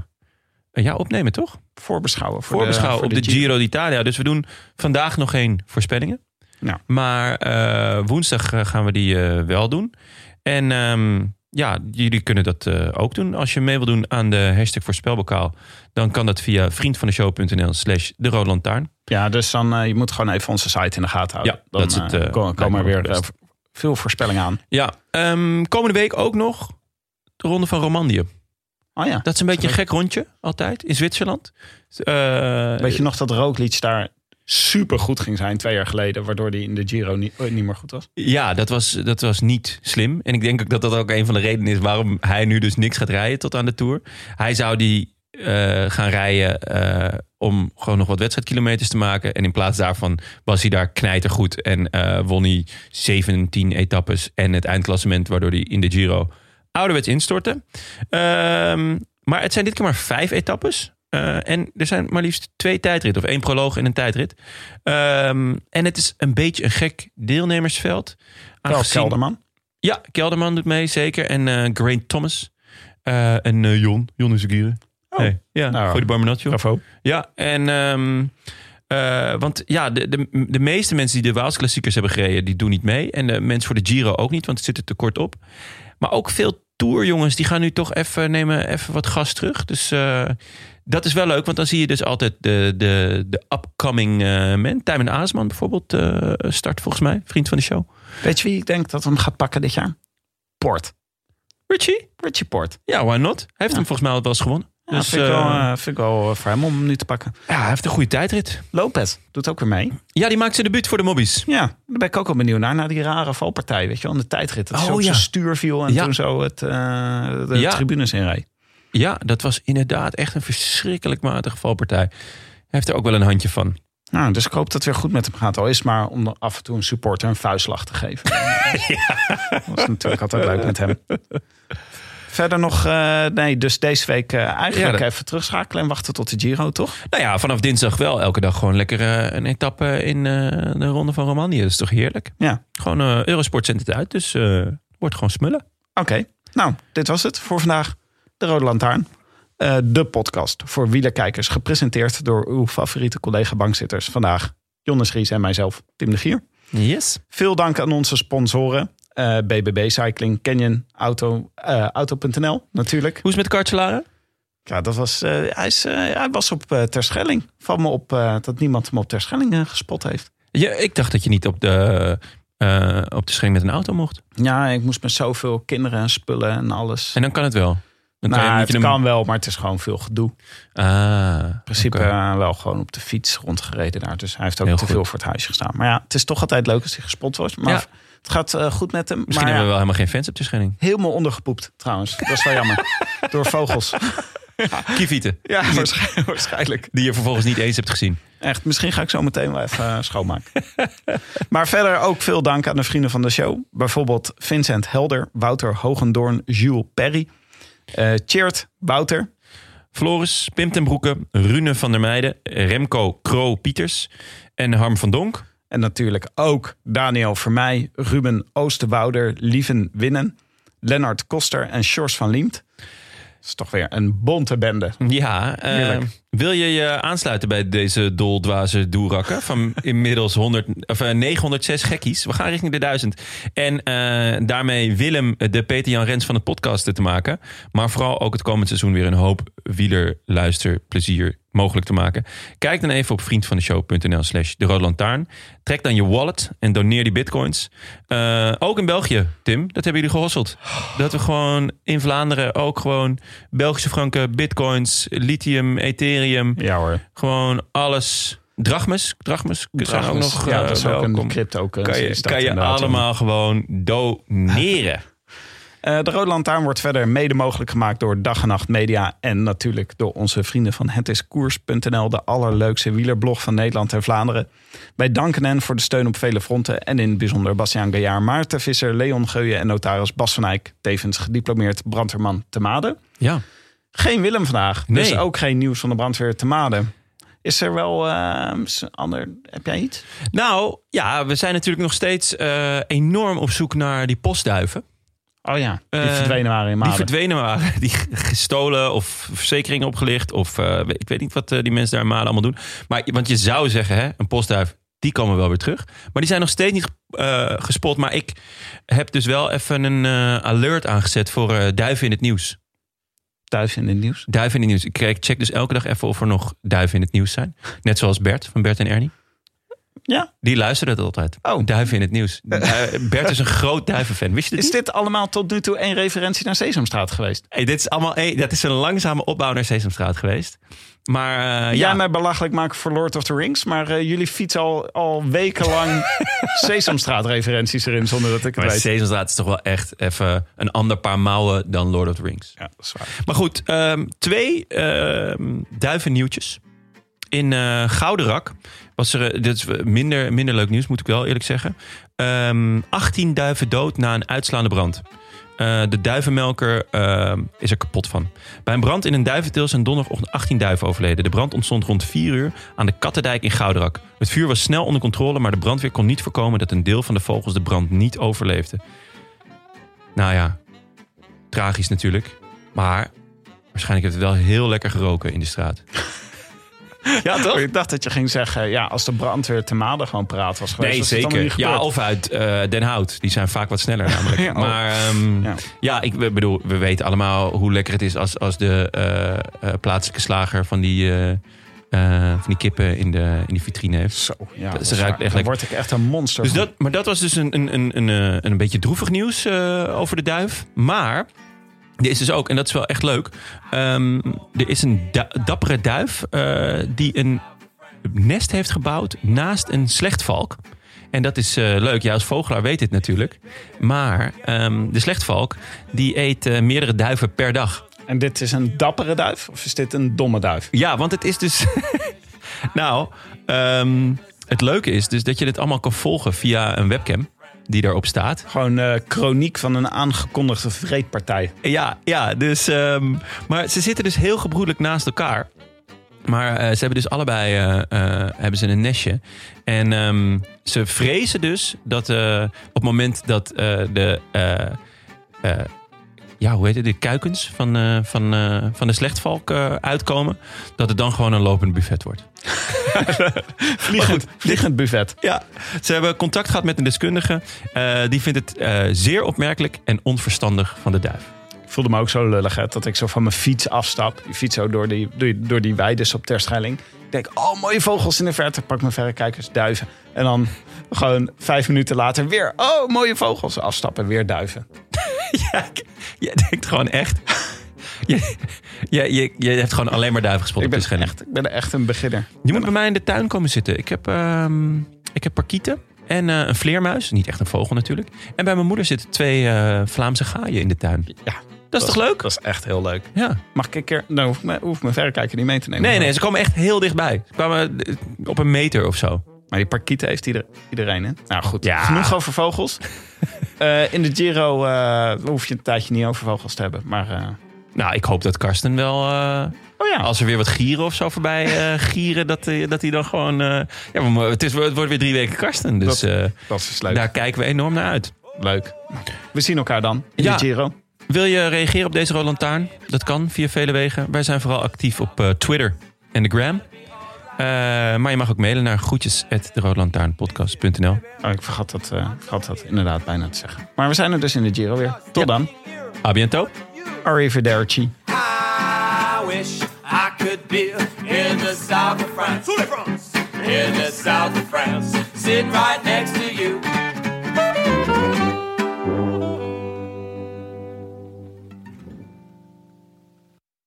ja, opnemen, toch? Voorbeschouwen. Voor Voorbeschouwen de, op de Giro d'Italia. Dus we doen vandaag nog geen voorspellingen. Ja. Maar eh, woensdag eh, gaan we die eh, wel doen. En ehm, ja, jullie kunnen dat ook doen. Als je mee wil doen aan de hashtag voorspelbokaal... dan kan dat via vriendvandeshow.nl slash de Rode Lantaarn. Ja, dus dan je moet gewoon even onze site in de gaten houden. Ja, dan dat is het, komen, komen er weer veel voorspellingen aan. Ja, um, komende week ook nog de Ronde van Romandie. Oh ja. Dat is een beetje een gek rondje, altijd, in Zwitserland. Uh, Weet je nog dat Roglic daar super goed ging zijn twee jaar geleden, waardoor hij in de Giro niet, niet meer goed was? Ja, dat was, dat was niet slim. En ik denk ook dat dat ook een van de redenen is waarom hij nu dus niks gaat rijden tot aan de Tour. Hij zou die uh, gaan rijden uh, om gewoon nog wat wedstrijdkilometers te maken. En in plaats daarvan was hij daar knijtergoed en won hij 17 etappes en het eindklassement, waardoor hij in de Giro ouderwets instortte. Um, maar het zijn dit keer maar vijf etappes. Uh, en er zijn maar liefst twee tijdritten, of één proloog en een tijdrit. Um, en het is een beetje een gek deelnemersveld. Aangezien... Kelderman? Ja, Kelderman doet mee, zeker. En uh, Grain Thomas. Uh, en uh, Jon, Jon is een oh. hey, Ja, nou, de barmenatje Bravo. Ja, en... Um, uh, want ja, de, de, de meeste mensen die de Waalsklassiekers hebben gereden, die doen niet mee. En de mensen voor de Giro ook niet, want het zit er te kort op. Maar ook veel tourjongens, die gaan nu toch even nemen even wat gas terug. Dus uh, dat is wel leuk, want dan zie je dus altijd de, de, de upcoming uh, men. Tijmen Aasman bijvoorbeeld uh, start volgens mij, vriend van de show. Weet je wie ik denk dat hem gaat pakken dit jaar? Port. Richie? Richie Port. Ja, why not? Hij heeft ja. hem volgens mij al wel eens gewonnen. Ja, dus, vind, ik wel, uh, vind ik wel voor hem om hem nu te pakken. Ja, hij heeft een goede tijdrit. Lopez doet ook weer mee. Ja, die maakt zijn debuut voor de mobbies. Ja, daar ben ik ook wel benieuwd naar. Naar die rare valpartij, weet je wel, de tijdrit. Dat oh, zo op ja. zijn stuur viel en ja. toen zo het, uh, de ja. tribunes inreed. Ja, dat was inderdaad echt een verschrikkelijk matige valpartij. Hij heeft er ook wel een handje van. Nou, dus ik hoop dat het weer goed met hem gaat. Al is maar om af en toe een supporter een vuistslag te geven. *laughs* Dat is natuurlijk altijd leuk met hem. Verder nog, eh, nee, dus deze week eh, eigenlijk Ja, dat- even terugschakelen en wachten tot de Giro, toch? Nou ja, vanaf dinsdag wel elke dag gewoon lekker eh, een etappe in de Ronde van Romandie. Dat is toch heerlijk? Ja. Gewoon Eurosport zendt het uit, dus wordt gewoon smullen. Oké, nou, dit was het voor vandaag. De Rode Lantaarn. De podcast voor wielerkijkers. Gepresenteerd door uw favoriete collega bankzitters. Vandaag Jonas Ries en mijzelf, Tim de Gier. Yes. Veel dank aan onze sponsoren. Eh, BBB Cycling, Canyon, Auto, eh, Auto.nl natuurlijk. Hoe is het met Kartselaren? Ja, dat was, eh, hij, is, hij was op uh, Terschelling. Val me op dat niemand hem op Terschelling gespot heeft. Ja, ik dacht dat je niet op de, op de schering met een auto mocht. Ja, ik moest met zoveel kinderen en spullen en alles. En dan kan het wel. Dan nou, kan je, moet het je hem- kan wel, maar het is gewoon veel gedoe. Ah, In principe wel gewoon op de fiets rondgereden daar. Dus hij heeft ook Heel te goed. veel voor het huisje gestaan. Maar ja, het is toch altijd leuk als hij gespot wordt. Maar Ja. Het gaat eh, goed met hem. Misschien maar hebben we wel helemaal geen fans op de schering. helemaal ondergepoept trouwens. Dat is wel jammer. *laughs* Door vogels. Kievieten. Ja, waarschijnlijk. Die je vervolgens niet eens hebt gezien. Echt, misschien ga ik zo meteen wel even eh, schoonmaken. *laughs* maar verder ook veel dank aan de vrienden van de show. Bijvoorbeeld Vincent Helder, Wouter Hogendoorn, Jules Perry. Cheert Wouter. Floris, Pim ten Broeke, Rune van der Meijden, Remco Kroo-Pieters en Harm van Donk. En natuurlijk ook Daniel Vermeij, Ruben Oosterwouder, Lieven Winnen, Lennart Koster en Sjors van Liemt. Dat is toch weer een bonte bende. Ja, Heerlijk. Wil je je aansluiten bij deze doldwaze doerakken van inmiddels 100, of, eh, 906 gekkies? We gaan richting de 1000. En eh, daarmee Willem de Peter-Jan Rens van het podcasten te maken. Maar vooral ook het komend seizoen weer een hoop wielerluisterplezier mogelijk te maken. Kijk dan even op vriendvandeshow.nl slash de Rode. Trek dan je wallet en doneer die bitcoins. Eh, ook in België, Tim, dat hebben jullie gehosseld. Dat we gewoon in Vlaanderen ook gewoon Belgische franken, bitcoins, lithium, ethereum. Ja hoor. Gewoon alles. Drachmes, drachmes, zijn ook nog ja, eh, dat is ook welkom. een crypto Kan je, kan je allemaal gewoon doneren. *laughs* Eh, de Rode Lantaarn wordt verder mede mogelijk gemaakt door Dag en Nacht Media. En natuurlijk door onze vrienden van hetiskoers.nl, de allerleukste wielerblog van Nederland en Vlaanderen. Wij danken hen voor de steun op vele fronten. En in het bijzonder Bastiaan Gaillard, Maarten Visser, Leon Geuyen en notaris Bas van Eyck. Tevens gediplomeerd brandweerman te Maden. Ja. Geen Willem vandaag, dus Nee. ook geen nieuws van de brandweer te Maden. Is er wel een ander, heb jij iets? Nou, ja, we zijn natuurlijk nog steeds eh, enorm op zoek naar die postduiven. Oh ja, die Eh, verdwenen waren in Die Maden. verdwenen waren, *laughs* die gestolen of verzekeringen opgelicht. Of ik weet niet wat die mensen daar in Malen allemaal doen. Maar, want je zou zeggen, hè, een postduif, die komen wel weer terug. Maar die zijn nog steeds niet gespot. Maar ik heb dus wel even een alert aangezet voor duiven in het nieuws. Duif in het nieuws. Duiven in het nieuws. Ik check dus elke dag even of er nog duiven in het nieuws zijn. Net zoals Bert van Bert en Ernie. Ja. Die luisteren het altijd. Oh. Duiven in het nieuws. Du- Bert is een groot duivenfan. Wist je dit Is dit allemaal tot nu toe één referentie naar Sesamstraat geweest? Hey, dit is allemaal hey, dat is een langzame opbouw naar Sesamstraat geweest. Maar eh, Jij ja, mij belachelijk maken voor Lord of the Rings, maar eh, jullie fietsen al, al wekenlang *laughs* Sesamstraat-referenties erin zonder dat ik het maar weet. Sesamstraat is toch wel echt even een ander paar mouwen dan Lord of the Rings. Ja, dat is waar. Maar goed, ehm, twee ehm duivennieuwtjes. In eh Gouderak was er, dit is minder, minder leuk nieuws moet ik wel eerlijk zeggen. Ehm 18 duiven dood na een uitslaande brand. Eh, de duivenmelker ehm, is er kapot van. Bij een brand in een duiventil zijn donderdagochtend 18 duiven overleden. De brand ontstond rond 4 uur aan de Kattendijk in Gouderak. Het vuur was snel onder controle, maar de brandweer kon niet voorkomen dat een deel van de vogels de brand niet overleefde. Nou ja, tragisch natuurlijk. Maar waarschijnlijk heeft het wel heel lekker geroken in de straat. Ja, toch? Ik dacht dat je ging zeggen, ja, als de brandweer te Maden gewoon praat was geweest. Nee, was zeker. Ja, of uit eh, Den Hout. Die zijn vaak wat sneller namelijk. *laughs* Ja, oh. Maar ehm, Ja. ja, ik bedoel, we weten allemaal hoe lekker het is als, als de eh, eh, plaatselijke slager van die, van die kippen in de, in die vitrine heeft. Zo, ja, Dat ruikt echt Dan word ik echt een monster Dus van. dat, maar dat was dus een, een, een, een, een beetje droevig nieuws over de duif. Maar er is dus ook, en dat is wel echt leuk. ehm, er is een da- dappere duif eh, die een nest heeft gebouwd naast een slechtvalk. En dat is eh, leuk. Ja, als vogelaar weet dit natuurlijk. Maar ehm, de slechtvalk die eet eh, meerdere duiven per dag. En dit is een dappere duif of is dit een domme duif? Ja, want het is dus. *laughs* nou, ehm, het leuke is dus dat je dit allemaal kan volgen via een webcam die daarop staat. Gewoon eh chroniek van een aangekondigde vreedpartij. Ja, ja dus. ehm, maar ze zitten dus heel gebroedelijk naast elkaar. Maar eh, ze hebben dus allebei eh, hebben ze een nestje. En ehm, ze vrezen dus dat op het moment dat de. Ja, hoe heet het? De kuikens van, eh, van, eh, van de slechtvalk eh, uitkomen. Dat het dan gewoon een lopend buffet wordt. *laughs* Vliegend, vliegend buffet. Ja, ze hebben contact gehad met een deskundige. Eh, die vindt het eh, zeer opmerkelijk en onverstandig van de duif. Ik voelde me ook zo lullig hè, dat ik zo van mijn fiets afstap. Die fiets zo door die, door, door die weides op Terschelling. Ik denk, oh mooie vogels in de verte. Pak mijn verrekijkers, duiven. En dan gewoon vijf minuten later weer, oh mooie vogels. Afstappen, weer duiven. *laughs* ja, je denkt gewoon echt... Je, je, je, je hebt gewoon alleen maar duiven gespot Ik ben, echt, ik ben echt een beginner. Je moet bij mij in de tuin komen zitten. Ik heb, ehm, ik heb parkieten en eh, een vleermuis. Niet echt een vogel natuurlijk. En bij mijn moeder zitten twee eh, Vlaamse gaaien in de tuin. Ja, Dat is toch leuk? Dat is echt heel leuk. Ja. Mag ik een keer, nou hoef ik mijn, hoef ik mijn verrekijker niet mee te nemen. Nee, nee, ze komen echt heel dichtbij. Ze kwamen eh, op een meter of zo. Maar die parkieten heeft ieder, iedereen, hè? Nou goed, Ja. genoeg over vogels. *laughs* Eh, in de Giro eh, hoef je een tijdje niet over vogels te hebben. Maar eh, Nou, ik hoop dat Karsten wel... oh ja, als er weer wat gieren of zo voorbij *laughs* gieren, dat, hij- dat hij dan gewoon... ja, maar het, is, het wordt weer drie weken Karsten. Dus Dat- dat is leuk. daar kijken we enorm naar uit. Leuk. We zien elkaar dan in Ja. de Giro. Wil je reageren op deze Roland Taarn? Dat kan via vele wegen. Wij zijn vooral actief op Twitter en de Gram. Eh, maar je mag ook mailen naar groetjes.deroodlantaarnpodcast.nl Oh, ik vergat dat, eh, vergat dat inderdaad bijna te zeggen. Maar we zijn er dus in de Giro weer. Tot Ja. dan. A biento. Arrivederci. I wish I could be in the south of France. In the south of France. Sitting right next